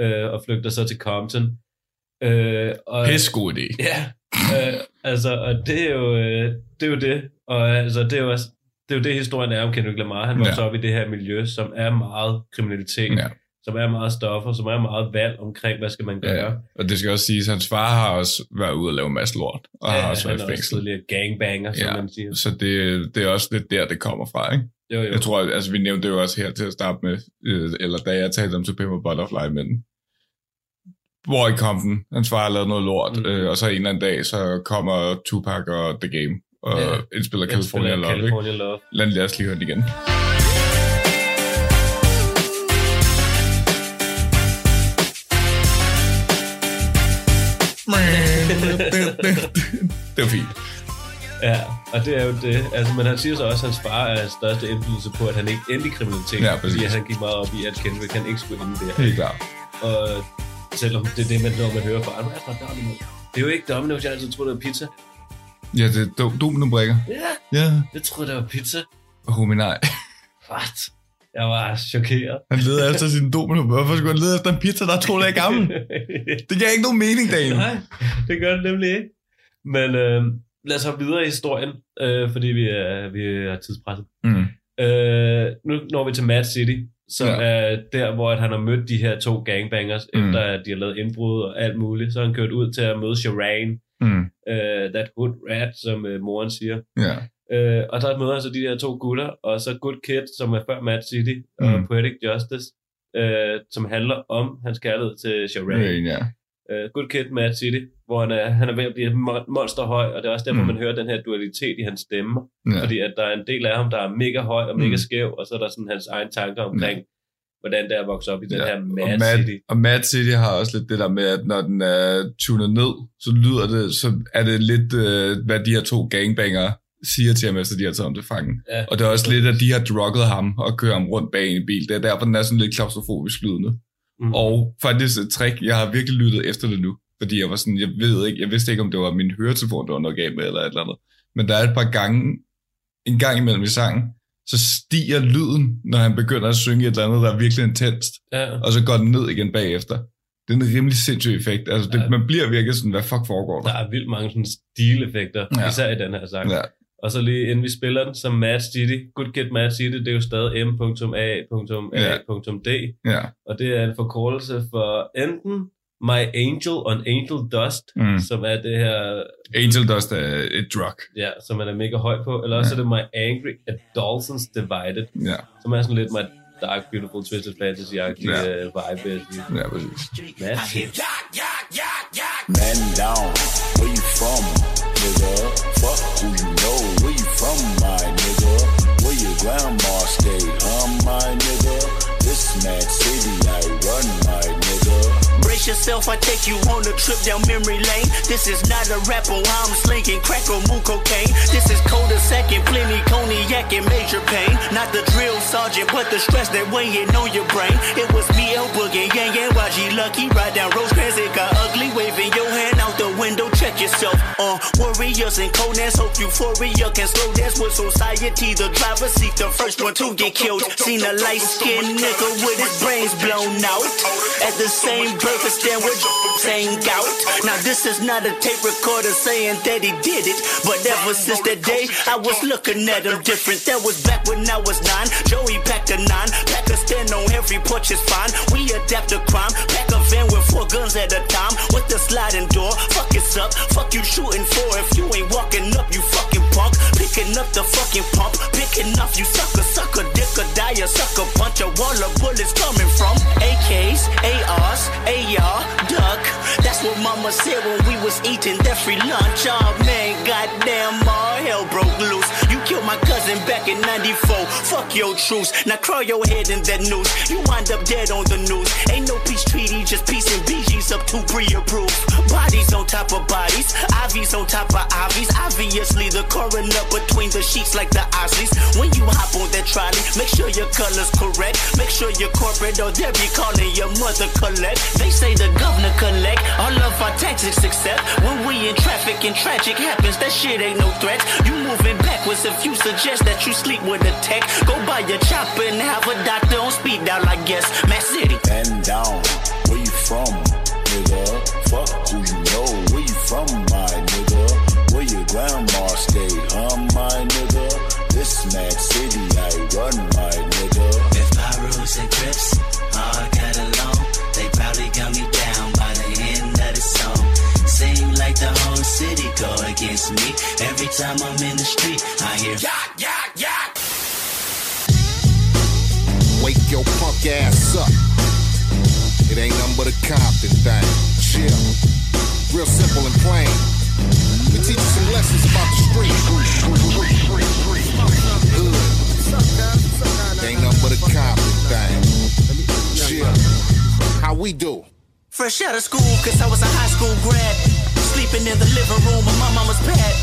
øh, og flygter så til Compton. Øh, og, Pisse god idé. Ja, øh, altså, og det er jo øh, det, er jo det. Og altså, det er jo, også- det er jo det, historien er om Kendrick Lamar. Han vokser Ja. op i det her miljø, som er meget kriminalitet, Ja. som er meget stoffer, som er meget valg omkring, hvad skal man gøre. Ja, og det skal også siges, at hans far har også været ude og lave en masse lort, og har også været i fængsel. tidligere gangbanger, som Ja, man siger. så det, det er også lidt der, det kommer fra, ikke? Jo, jo. Jeg tror, altså vi nævnte det jo også her til at starte med, øh, eller da jeg talte om a Butterfly, men hvor i kampen, hans far har lavet noget lort, mm. øh, og så en eller anden dag, så kommer Tupac og The Game, og Ja. indspiller California Indspiller Love, California ikke? Love. Lad, os lige høre det igen. det var fint. Ja, og det er jo det. Altså, men han siger så også, at hans far er hans største indflydelse på, at han ikke endte i kriminalitet. Ja, præcis. fordi han gik meget op i, at Kendrick han ikke skulle ende der. Helt klart. Og selvom det er det, man, når man hører fra andre, er. Det er jo ikke Domino's, jeg altid troede, det var pizza. Ja, det er do- dominobrikker. Ja, Ja. jeg troede, det var pizza. Homie, nej. What? Jeg var chokeret. Han leder efter sin domino. Hvorfor skulle han lede efter en pizza, der er to dage gammel? Det giver ikke nogen mening, Daniel. Nej, det gør det nemlig ikke. Men øh, lad os hoppe videre i historien, øh, fordi vi er, vi er tidspresset. Mm. Øh, nu når vi til Mad City, som Ja. er der, hvor at han har mødt de her to gangbangers, Mm. efter at de har lavet indbrud og alt muligt. Så han kørt ud til at møde Sharan, Mm. uh, that hood rat, som uh, moren siger. Ja. Uh, og der møder han så de der to gutter, og så Good Kid, som er før Mad City, mm. og Mm. Poetic Justice, uh, som handler om hans kærlighed til Sharan. Rain, ja. Uh, Good Kid, Mad City, hvor han er, han er ved at blive mon- monsterhøj, og det er også derfor, Mm. mm. man hører den her dualitet i hans stemme. Ja. Fordi at der er en del af ham, der er mega høj og mega Mm. skæv, og så er der sådan hans egen tanker omkring, hvordan det er at vokse op i den Ja, her og Mad, Mad, City. og Mad City har også lidt det der med, at når den er tunet ned, så lyder det, så er det lidt, øh, hvad de her to gangbanger siger til ham, efter de har taget ham til fangen. Ja. Og det er også lidt, at de har drugget ham og kører ham rundt bag en bil. Det er derfor, den er sådan lidt klaustrofobisk lydende. Mm. Og faktisk et trick, jeg har virkelig lyttet efter det nu. Fordi jeg var sådan, jeg ved ikke, jeg vidste ikke, om det var min høretelefon, der var noget galt med, eller et eller andet. Men der er et par gange, en gang imellem i sangen, så stiger lyden, når han begynder at synge et eller andet, der er virkelig intenst. Ja. Og så går den ned igen bagefter. Det er en rimelig sindssyg effekt. Altså, det, Ja. man bliver virkelig sådan, hvad fuck foregår der? Der er vildt mange sådan stileffekter, Ja. ja. især i den her sang. Ja. Og så lige inden vi spiller den, så Mad City, Good Kid Mad City, det er jo stadig M.A.A.D. Ja. Og det er en forkortelse for enten My Angel on Angel Dust, Mm. som er det her, Angel Dust er et drug. ja, som man er mega høj på, eller også ja. er det My Angry Adolescents Divided, Ja, som er sådan lidt my dark, beautiful, twisted fantasy-agtig Ja. ja. vibe. vil jeg sige. ja, præcis. Man down, where you from, nigga? Fuck who you know, where you from, my nigga? Where your grandma stay, huh, my nigga? This mad Brace yourself, I take you on a trip down memory lane. This is not a rapper, I'm slinging crack or moo cocaine. This is coda second, plenty cognac and major pain. Not the drill sergeant, but the stress that weighing on your brain. It was me, El Boogie, Yang Yang, YG Lucky. Ride down Rosecrans, it got ugly. Waving your hand out the window, check yourself. Uh, warriors and Conan's hope euphoria can slow dance with society. The driver seat, the first one to get killed. Seen a light skinned nigga with his brains blown out. At the same burger stand with saying out. Now this is not a tape recorder saying that he did it. But ever since that day, I was looking at him different. That was back when I was nine. Joey packed a nine. Pack a stand on every porch is fine. We adapt to crime. Pack a van with four guns at a time. With the sliding door. Fuck it's up. Fuck you shooting for. If you ain't walking up, you fucking punk. Picking up the fucking pump. Picking up, you sucker, sucker, or die, a sucker punch. A wall of bullets coming from AKs, ARs, AR, duck. That's what mama said when we was eating that free lunch. Oh man, goddamn, all hell broke loose. You killed my cousin back in 94. Fuck your truce. Now crawl your head in that noose. You wind up dead on the news. Ain't no peace treaty, just peace and BG's up to pre-approved. Bodies on top of bodies, IVs on top of IVs. Obviously, the coroner between the sheets like the Osleys. When you hop on that trolley, make sure your color's correct. Make sure you're corporate or they'll be calling your mother collect. They say the governor collect all of our taxes except when we in traffic and tragic happens. That shit ain't no threat. You moving backwards if you suggest that you sleep with a tech. Go buy your chopper and have a doctor on speed dial, I guess. Matt City. And down, where you from, nigga? Fuck who from, my nigga? Where your grandma stay, huh, my nigga? This mad city I run, my nigga. If Pyrus and Crips all got along, they probably got me down by the end of the song. Seem like the whole city go against me. Every time I'm in the street, I hear yak, yak, yak. Wake your punk ass up. It ain't nothing but a Compton thing. Chill. Real simple and plain. We teach you some lessons about the street. Hood. Ain't nothing but a Compton thing. Chill. How we do? Fresh out of school, cause I was a high school grad. Sleeping in the living room of my mama's pad.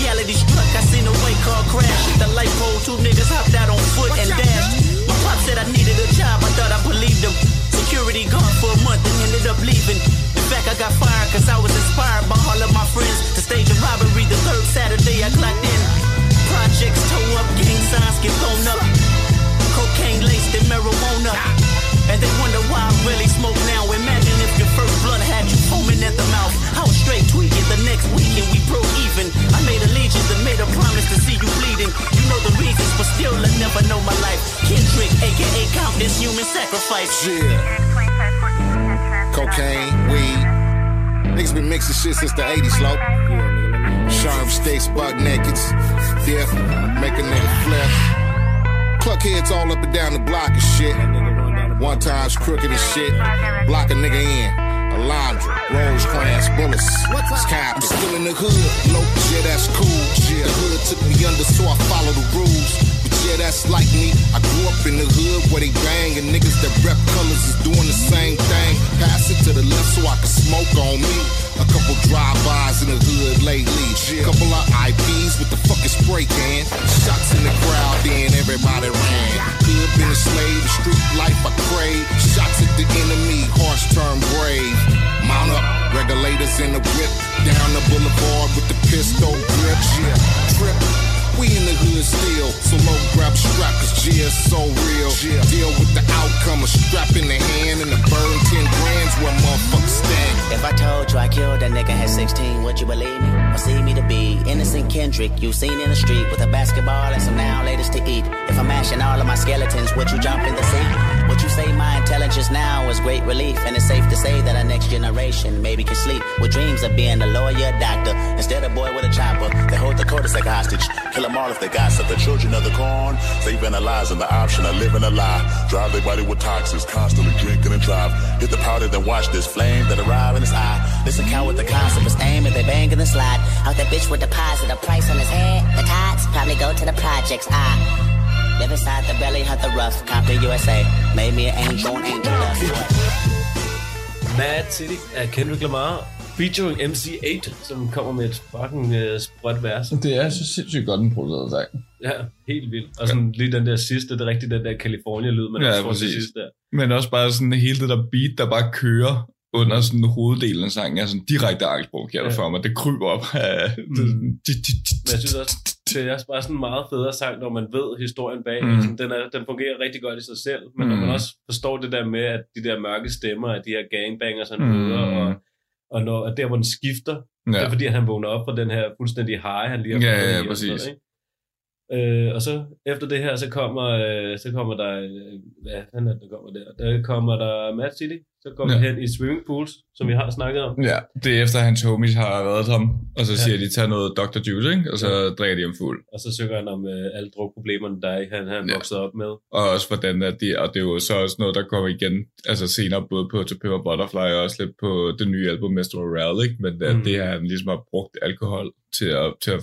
Reality struck. I seen a white car crash. The light pole, two niggas hopped out on foot and dashed. My pop said I needed a job, I thought I believed him. Security guard for a month and ended up leaving. In fact, I got fired cause I was inspired by all of my friends to stage a robbery the third Saturday I clocked in. Projects toe up, gang signs get blown up. Cocaine laced in marijuana. And they wonder why I really smoke now. Imagine if your first blunt had you foaming at the mouth. I was straight tweaking the next weekend, we broke even. I made allegiance and made a promise to see you bleeding. You know the reasons, but still I never know my life. Kendrick, aka Count this human sacrifice. Yeah. Cocaine, weed. Niggas been mixing shit since the 80s, low. Sharp stakes, buck nakeds. Death, make a nigga flip. Cluck heads all up and down the block and shit. One time's crooked as shit. Block a nigga in. Alondra, Rosecrans, bullets. Scott, I'm still in the hood. Low, yeah, that's cool. Yeah. The hood took me under, so I follow the rules. Yeah, that's like me. I grew up in the hood where they bang, and niggas that rep colors is doing the same thing. Pass it to the left so I can smoke on me. A couple drive-bys in the hood lately. Couple of IPs with the fucking spray can. Shots in the crowd, then everybody ran. Hood been a slave, street life I crave. Shots at the enemy, hearts turn brave. Mount up, regulators in the whip. Down the boulevard with the pistol grip. Yeah, trip. We in the hood still, so low grab strap, cause G is so real. Deal with the outcome, a strap in the hand and a burn 10 grands where motherfuckers stand. If I told you I killed that nigga at 16, would you believe me? Or see me to be innocent Kendrick you seen in the street with a basketball and some now latest to eat? If I'm mashing all of my skeletons, would you jump in the sea? Would you say my intelligence now is great relief? And it's safe to say that our next generation maybe can sleep with dreams of being a lawyer, doctor, instead of boy with a chopper. They hold the Kodak hostage, kill them all if they gossip. The children of the corn, they vandalizing the option of living a lie. Drive their body with toxins, constantly drinking and drive. Hit the powder, then watch this flame that arrive in his eye. This account with the concept is aim and they bang in the slide. Out that bitch would deposit a price on his head. The tots probably go to the projects. I live inside the belly of the rough. Compton, USA. Made me an angel on angel dust. Mad City af Kendrick Lamar, featuring MC8, som kommer med et fucking uh, sprødt vers. Det er så sindssygt godt en produceret sang. Ja, helt vildt. Og sådan lige den der sidste, det er rigtigt den der California-lyd, man Ja, også får til præcis. sidst der. Men også bare sådan hele det der beat, der bare kører under sådan hoveddelen af sangen, er sådan direkte angstprovokerende Ja. for mig. Det kryber op af... Det, Men jeg synes også, det er bare sådan en meget federe sang, når man ved historien bag. Mm. Mm. Sådan, den, er, den fungerer rigtig godt i sig selv, men mm. når man Mm. også forstår det der med, at de der mørke stemmer af de her gangbangers, han Mm. og, og når, at der, hvor den skifter, Ja. det er fordi, at han vågner op fra den her fuldstændig high, han lige har Ja, ja, sådan præcis. noget, ikke? Øh, og så efter det her, så kommer, øh, så kommer der, øh, hvad fanden er der kommer der? Der kommer der Mad City, så går vi Ja. hen i swimming pools, som vi har snakket om. Ja, det er efter, hans homies har reddet ham, og så Ja. siger de, tag noget Dr. Juice, ikke? og så drikker de ham fuld. Og så synger han om øh, alle drukproblemerne, der er, han, han Ja. vokset op med. Og også hvordan at de, og det er jo så også noget, der kommer igen, altså senere både på To Pimp Butterfly og også lidt på det nye album Mr. Morale, ikke? men at Mm. det her, han ligesom har brugt alkohol til at, til at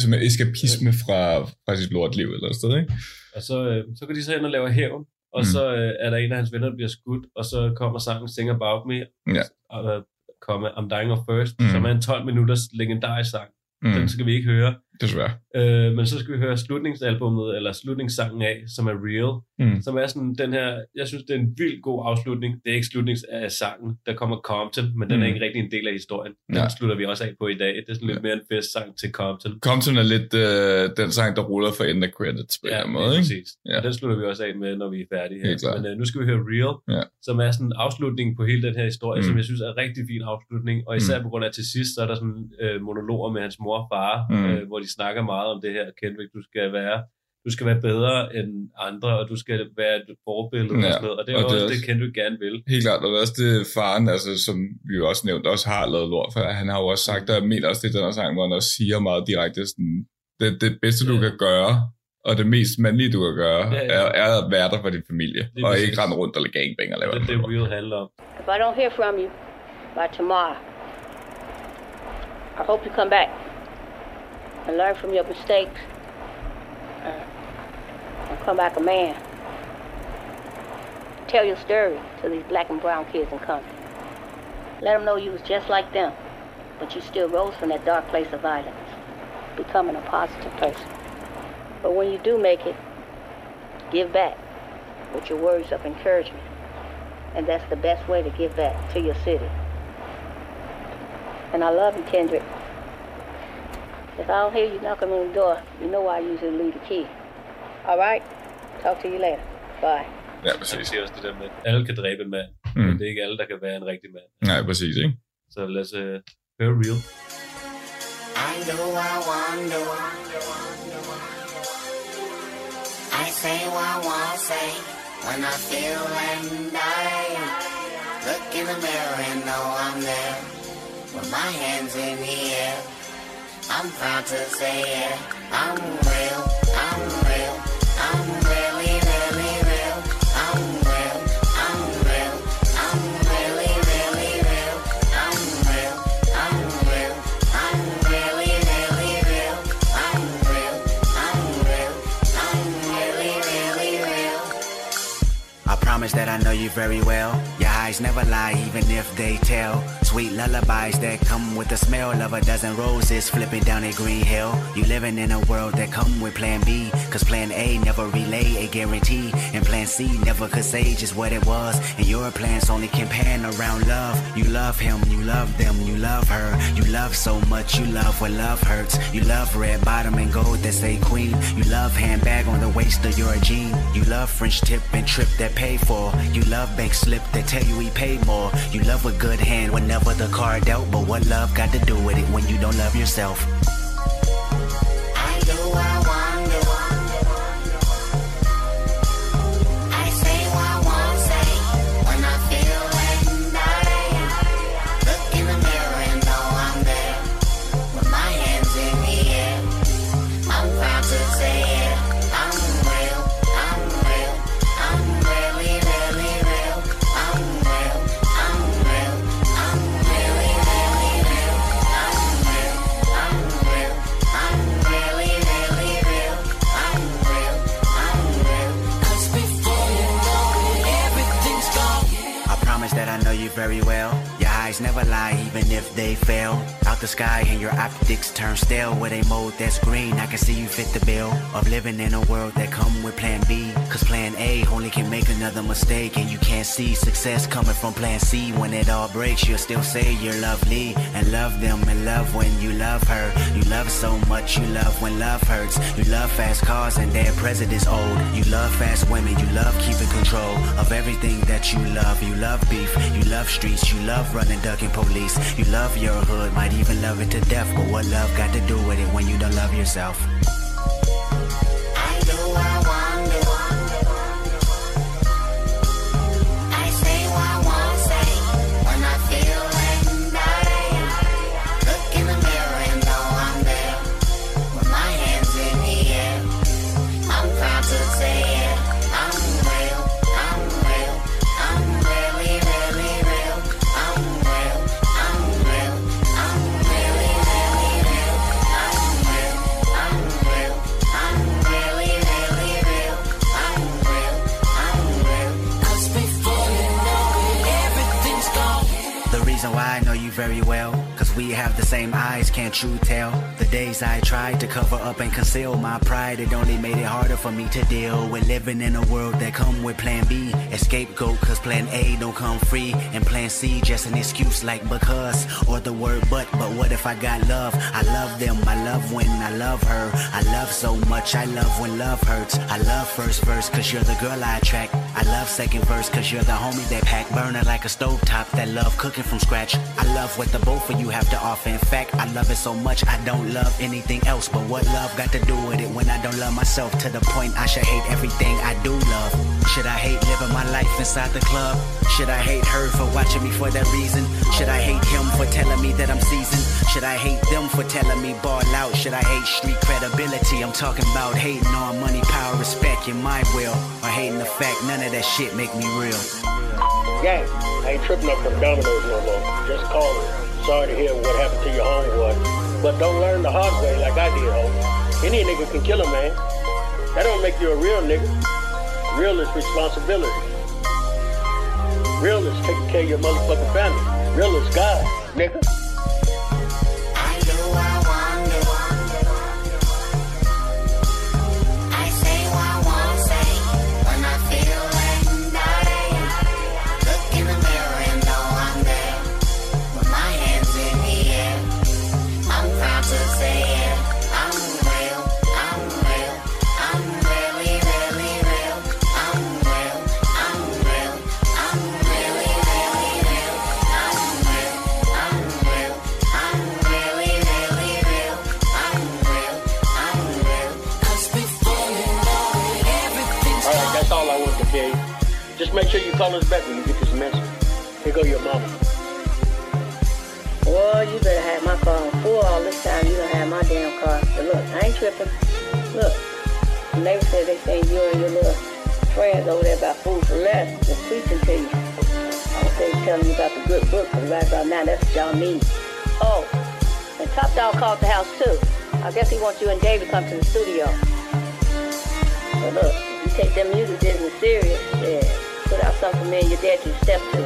som en eskapisme fra, fra sit lortliv eller et sted, ikke? Og så, øh, så går de så ind og laver hævn, og Mm. så øh, er der en af hans venner, der bliver skudt, og så kommer sangen Sing About Me, Ja. og øh, kommer I'm Dying of First, Mm. som er en 12 minutters legendarisk sang. Mm. Den skal vi ikke høre. Desværre. Øh, men så skal vi høre slutningsalbummet, eller slutningssangen af, som er Real, Mm. som er sådan den her, jeg synes, det er en vildt god afslutning. Det er ikke slutning af sangen, der kommer Compton, men den er Mm. ikke rigtig en del af historien. Den Ja. slutter vi også af på i dag. Det er sådan lidt mere en festsang til Compton. Compton er lidt øh, den sang, der ruller for enden af credits på en eller anden måde, ikke? præcis. Ja. Ja. Og den slutter vi også af med, når vi er færdige her. Helt. Men uh, nu skal vi høre Real, Ja. som er sådan en afslutning på hele den her historie, Mm. som jeg synes er en rigtig fin afslutning. Og især Mm. på grund af, til sidst, så er der sådan øh, monologer med hans mor og far, mm. øh, hvor de snakker meget om det her, Kendrick, du skal være du skal være bedre end andre, og du skal være et forbillede Ja, og sådan noget. Og det er og og det også det, også- Kendrick gerne vil. Helt klart, og det er også det faren, altså, som vi jo også nævnt, også har lavet lort for. Han har jo også sagt, og jeg mener også, det er den her sang, hvor han også siger meget direkte, sådan, det, det bedste, du kan gøre, og det mest mandlige, du kan gøre, Ja, ja. er, er at være der for din familie, Lige og præcis. ikke rende rundt og lade gangbang og lave Det er det, Real handler om. If I don't hear from you by tomorrow, I hope you come back and learn from your mistakes uh, and come back a man. Tell your story to these black and brown kids in Compton. Let them know you was just like them, but you still rose from that dark place of violence. becoming a positive person. But when you do make it, give back with your words of encouragement. And that's the best way to give back to your city. And I love you, Kendrick. If I don't hear you knocking on the door, you know why I usually leave the key. All right? Talk to you later. Bye. Ja, Jeg præcis. siger også det der med, at alle kan dræbe en mand, Mm. mm. men det er ikke alle, der kan være en rigtig mand. Nej, præcis, ikke? Så lad os uh, høre real. I do, I wonder. I say what I want to say when I feel and I look in the mirror and know I'm there with my hands in the air. I'm proud to say it. I'm real. I'm real. I'm really, really real. I'm real. I'm real. I'm really, really real. I'm real. I'm real. I'm really, really real. I'm real. I'm real. I'm really, really real. I promise that I know you very well. Your eyes never lie, even if they tell. Sweet lullabies that come with the smell of a dozen roses flipping down a green hill. You living in a world that come with plan B. Cause plan A never relay a guarantee. And plan C never could say just what it was. And your plans only can pan around love. You love him, you love them, you love her. You love so much, you love when love hurts. You love red bottom and gold that say queen. You love handbag on the waist of your jean. You love French tip and trip that pay for. You love bank slip that tell you he paid more. You love a good hand whenever the card dealt. But what love got to do with it when you don't love yourself? Very well. Your eyes never lie, even if they fail. The sky and your optics turn stale with a mode that's green. I can see you fit the bill of living in a world that come with plan B. Cause plan A only can make another mistake. And you can't see success coming from plan C. When it all breaks, you'll still say you're lovely and love them and love when you love her. You love so much, you love when love hurts. You love fast cars and their president's old. You love fast women, you love keeping control of everything that you love. You love beef, you love streets, you love running, ducking police. You love your hood, might even love it to death. But what love got to do with it when you don't love yourself? Very well, cause we have the same eyes, can't you tell? The days I tried to cover up and conceal my pride, it only made it harder for me to deal with living in a world that come with plan B. A scapegoat, cause plan A don't come free, and plan C just an excuse like because, or the word but, but what if I got love? I love them, I love when I love her. I love so much, I love when love hurts. I love first verse, cause you're the girl I attract. I love second verse, cause you're the homie that pack. Burning like a stovetop that love cooking from scratch. I love what the both of you have to offer. In fact, I love it so much I don't love anything else. But what love got to do with it when I don't love myself to the point I should hate everything I do love? Should I hate living my life inside the club? Should I hate her for watching me for that reason? Should I hate him for telling me that I'm seasoned? Should I hate them for telling me ball out? Should I hate street credibility? I'm talking about hating on money, power, respect, in my will. Or hating the fact none of that shit make me real. Gang, I ain't tripping up from Domino's no more. Just calling. Sorry to hear what happened to your homeboy. But don't learn the hard way like I did, homie. Any nigga can kill a man. That don't make you a real nigga. Real is responsibility. Real is taking care of your motherfucking family. Real is God, nigga. You call us back when you get this message. Here go your mama. Well, you better have my car on full all this time. You don't have my damn car. But look, I ain't tripping. Look, the neighbor said they seen you and your little friends over there about food for less. Just preaching to you. I was they telling you about the good book, but right about now, that's what y'all need. Oh, and Top Dog called the house too. I guess he wants you and Dave to come to the studio. But look, you take them music business serious, yeah, put out something for me and your dad to step to.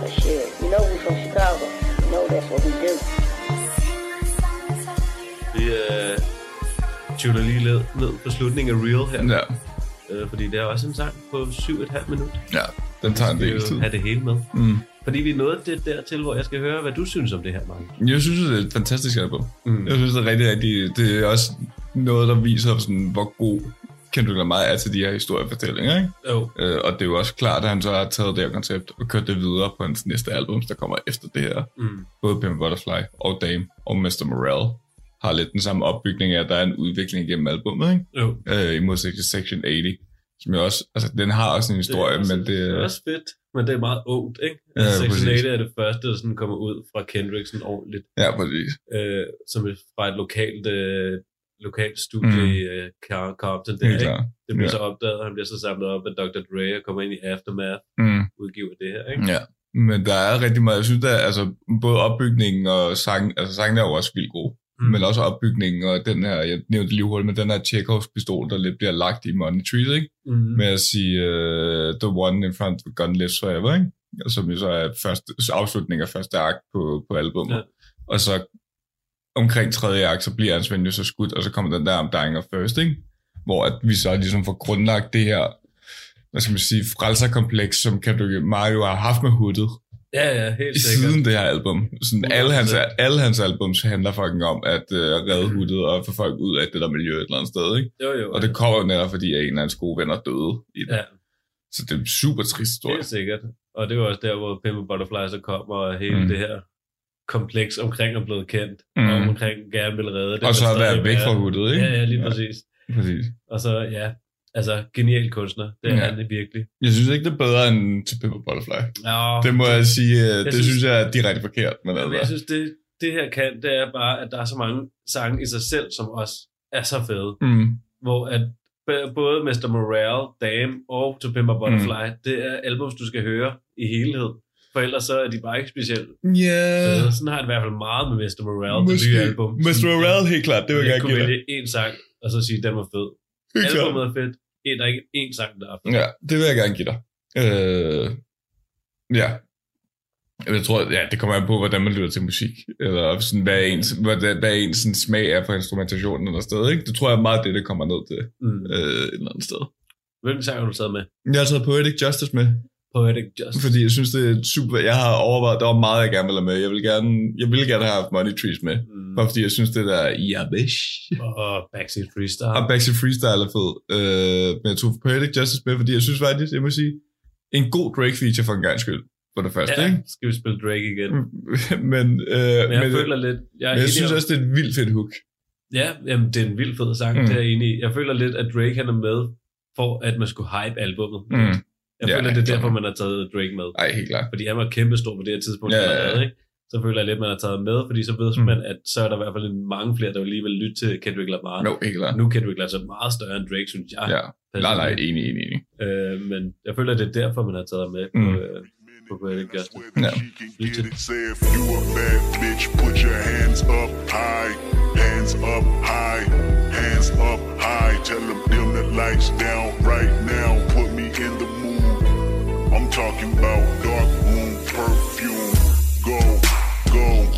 But shit, you know we from Chicago. You know that's what we do. Vi øh, tuner lige ned, ned på slutningen af Real her. Ja. Øh, fordi det er også en sang på 7,5 minutter. Ja, den tager en Vi del tid. have det hele med. Mm. Fordi vi er nået det dertil, hvor jeg skal høre, hvad du synes om det her, Mark. Jeg synes, det er et fantastisk album. Mm. Jeg synes, det er rigtig, rigtig... Det er også noget, der viser, sådan, hvor god Kendrick Lamar er til de her historiefortællinger, ikke? Jo. Øh, og det er jo også klart, at han så har taget det her koncept og kørt det videre på hans næste album, der kommer efter det her. Mm. Både Pimp Butterfly og Dame og Mr. Morale har lidt den samme opbygning af, at der er en udvikling gennem albumet, ikke? Jo. Øh, I modsætning til Section 80, som jo også... Altså, den har også en historie, det også, men det... det er også fedt, men det er meget ungt, ikke? Ja, Ja, Section præcis. 8 er det første, der sådan kommer ud fra Kendrick sådan ordentligt. Ja, præcis. Øh, som er fra et lokalt, øh, lokalt studie Mm. i øh, Car- Compton. Der, ikke? Det bliver Ja. så opdaget, og han bliver så samlet op af Dr. Dre og kommer ind i Aftermath, Mm. udgiver det her, ikke? Ja, men der er rigtig meget, jeg synes, der er, altså, både opbygningen og sangen, altså sangen er jo også vildt god, mm. men også opbygningen og den her, jeg nævnte lige hurtigt, men den her Chekhovs pistol, der lidt bliver lagt i Money Trees, ikke? Mm. Med at sige, uh, the one in front of the gun lives forever, ikke? Og Som jo så er første, afslutning af første akt på, på albumet. Ja. Og så omkring tredje akt, så bliver hans ven jo så skudt, og så kommer den der om Dying of First, ikke? Hvor at vi så ligesom får grundlagt det her, hvad skal man sige, frelserkompleks, som Kendrick Mario har haft med hovedet Ja, ja, helt sikkert. siden det her album. Sådan alle, hans, 100%. alle hans albums handler fucking om at uh, redde hovedet og få folk ud af det der miljø et eller andet sted, ikke? Jo, jo. Og det kommer jo netop, fordi en af hans gode venner døde i det. Ja. Så det er en super trist historie. Helt sikkert. Og det var også der, hvor Pimp Butterfly så kom, og hele mm. det her kompleks omkring at blive kendt, Mm. og omkring gerne ville redde det. Og så at være væk fra hovedet, ikke? Ja, ja, lige Ja. præcis. Præcis. Og så, ja, altså, genial kunstner. Det er Ja. han virkelig. Jeg synes ikke, det er bedre end til Pimper Butterfly. Ja, Det må jeg sige, øh, det synes- synes jeg er direkte forkert. Men Men jeg altså, synes, det, det her kan, det er bare, at der er så mange sange i sig selv, som også er så fede. mm, Hvor at både Mr. Morale, Dame og To Pimp a Butterfly, mm. det er albums, du skal høre i helhed. For ellers så er de bare ikke specielt yeah. fede. Sådan har jeg det i hvert fald meget med Mr. Morale, det nye album. Mr. Morale, helt klart, det vil jeg jeg gerne give dig. en sang, og så sige, den var fed. Helt. Albumet er fedt. En, der er ikke én sang, der er fed. Ja, det vil jeg gerne give dig. Øh, ja. Jeg tror, ja, det kommer an på, hvordan man lytter til musik. Eller sådan, hvad ens, hvad, hvad ens sådan, smag er for instrumentationen eller sted. Ikke? Det tror jeg er meget det, det kommer ned til Mm. øh, et eller andet sted. Hvilken sang har du taget med? Jeg har taget Poetic Justice med, Poetic Justice. fordi jeg synes, det er super... Jeg har overvejet, der var meget, jeg gerne ville have med. Jeg vil gerne, jeg ville gerne have haft Money Trees med. Mm. Bare fordi jeg synes, det der Yabish Og Backseat Freestyle. og Backseat Freestyle er fed. Øh, men jeg tog Poetic Justice med, fordi jeg synes faktisk, jeg må sige, en god Drake-feature for en gang skyld. For det første, Ja, ikke? skal vi spille Drake igen? men, øh, Men jeg men, føler lidt... Jeg, men jeg synes om- også, det er et vildt fedt hook. Ja, jamen, det er en vild fed sang, Mm. mm. det er jeg enig i. Jeg føler lidt, at Drake han er med, for at man skulle hype albummet. Mm. Jeg Ja, føler, det er derfor, man har taget Drake med. Ej, helt klart. Fordi han var kæmpestor på det her tidspunkt, Ja, ja, ja, ikke? Så føler jeg lidt, man har taget med, fordi så ved Mm. man, at så er der i hvert fald mange flere, der vil lige vil lytte til Kendrick Lamar. No, helt klart. Nu er Kendrick Lamar så meget større end Drake, synes jeg. Ja. Nej, nej, enig, enig, enig. Øh, men jeg føler, det er derfor, man har taget med på, Mm. øh, på Poetic Justice. Ja. Lyt til. Say if you a bad bitch, put your hands up high, hands up high, hands up high. Tell them dim the lights down right now. Put me in the mood. Talking about dark perfume. Go, go.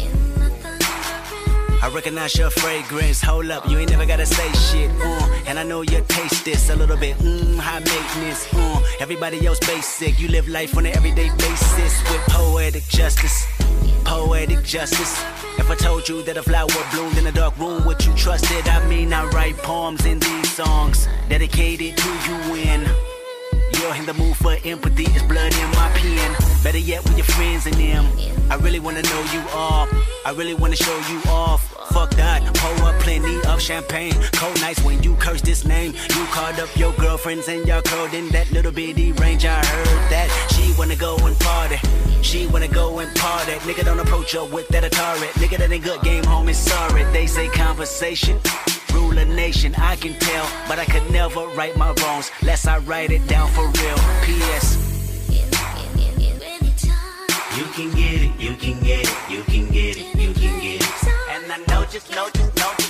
I recognize your fragrance. Hold up, you ain't never gotta say shit. Uh, and I know you taste this a little bit. Mmm, high maintenance. Uh, everybody else basic. You live life on an everyday basis with poetic justice. Poetic justice. If I told you that a flower bloomed in a dark room, would you trust it? I mean, I write poems in these songs dedicated to you when in the mood for empathy, it's blood in my pen. Better yet, with your friends and them. I really wanna know you all. I really wanna show you off. Fuck that, pour up plenty of champagne. Cold nights when you curse this name. You called up your girlfriends and y'all curled in that little bitty range. I heard that she wanna go and party. She wanna go and party. Nigga don't approach her with that Atari. Nigga that ain't good game, homie. Sorry, they say conversation. Rule a nation, I can tell, but I could never right my wrongs. Lest I write it down for real. P.S. You can get it, you can get it, you can get it, you can get it. And I know just, know just, know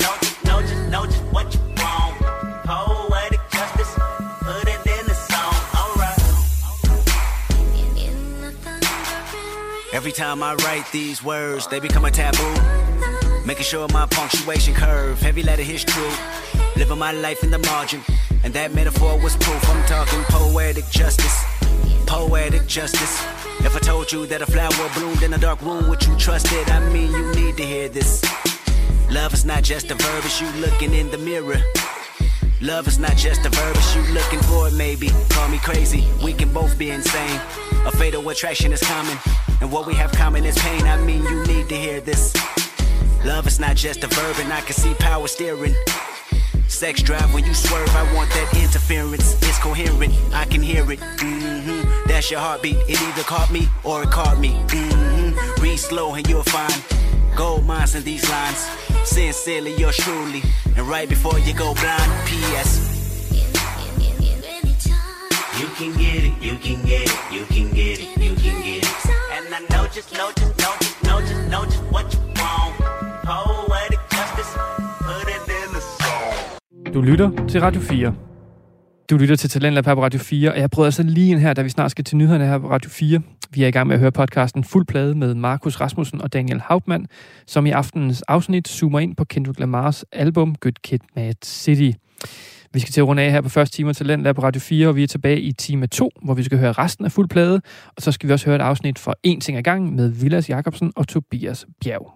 Every time I write these words, they become a taboo. Making sure my punctuation curve, heavy letter hits true. Living my life in the margin, and that metaphor was proof. I'm talking poetic justice, poetic justice. If I told you that a flower bloomed in a dark room, would you trust it? I mean, you need to hear this. Love is not just a verb, it's you looking in the mirror. Love is not just a verb, it's you looking for it, maybe. Call me crazy, we can both be insane. A fatal attraction is common, and what we have common is pain. I mean, you need to hear this. Love is not just a verb, and I can see power steering. Sex drive when you swerve, I want that interference. It's coherent, I can hear it. Mm-hmm. That's your heartbeat. It either caught me or it caught me. Mm-hmm. Read slow and you'll find gold mines in these lines. Sincerely, yours truly. And right before you go blind, P.S. You can get it, you can get it, you can get it, you I know just, know just, know just, know just, know just what you want. Poetic justice, put it in the song. Du lytter til Radio 4. Du lytter til Talentlab her på Radio 4, og jeg prøver altså lige ind her, da vi snart skal til nyhederne her på Radio 4. Vi er i gang med at høre podcasten Fuld Plade med Markus Rasmussen og Daniel Hauptmann, som i aftenens afsnit zoomer ind på Kendrick Lamars album Good Kid, Mad City. Vi skal til at runde af her på første time af Talentlab på Radio 4, og vi er tilbage i time 2, hvor vi skal høre resten af Fuld Plade, og så skal vi også høre et afsnit for En ting ad Gang med Vilas Jacobsen og Tobias Bjerg.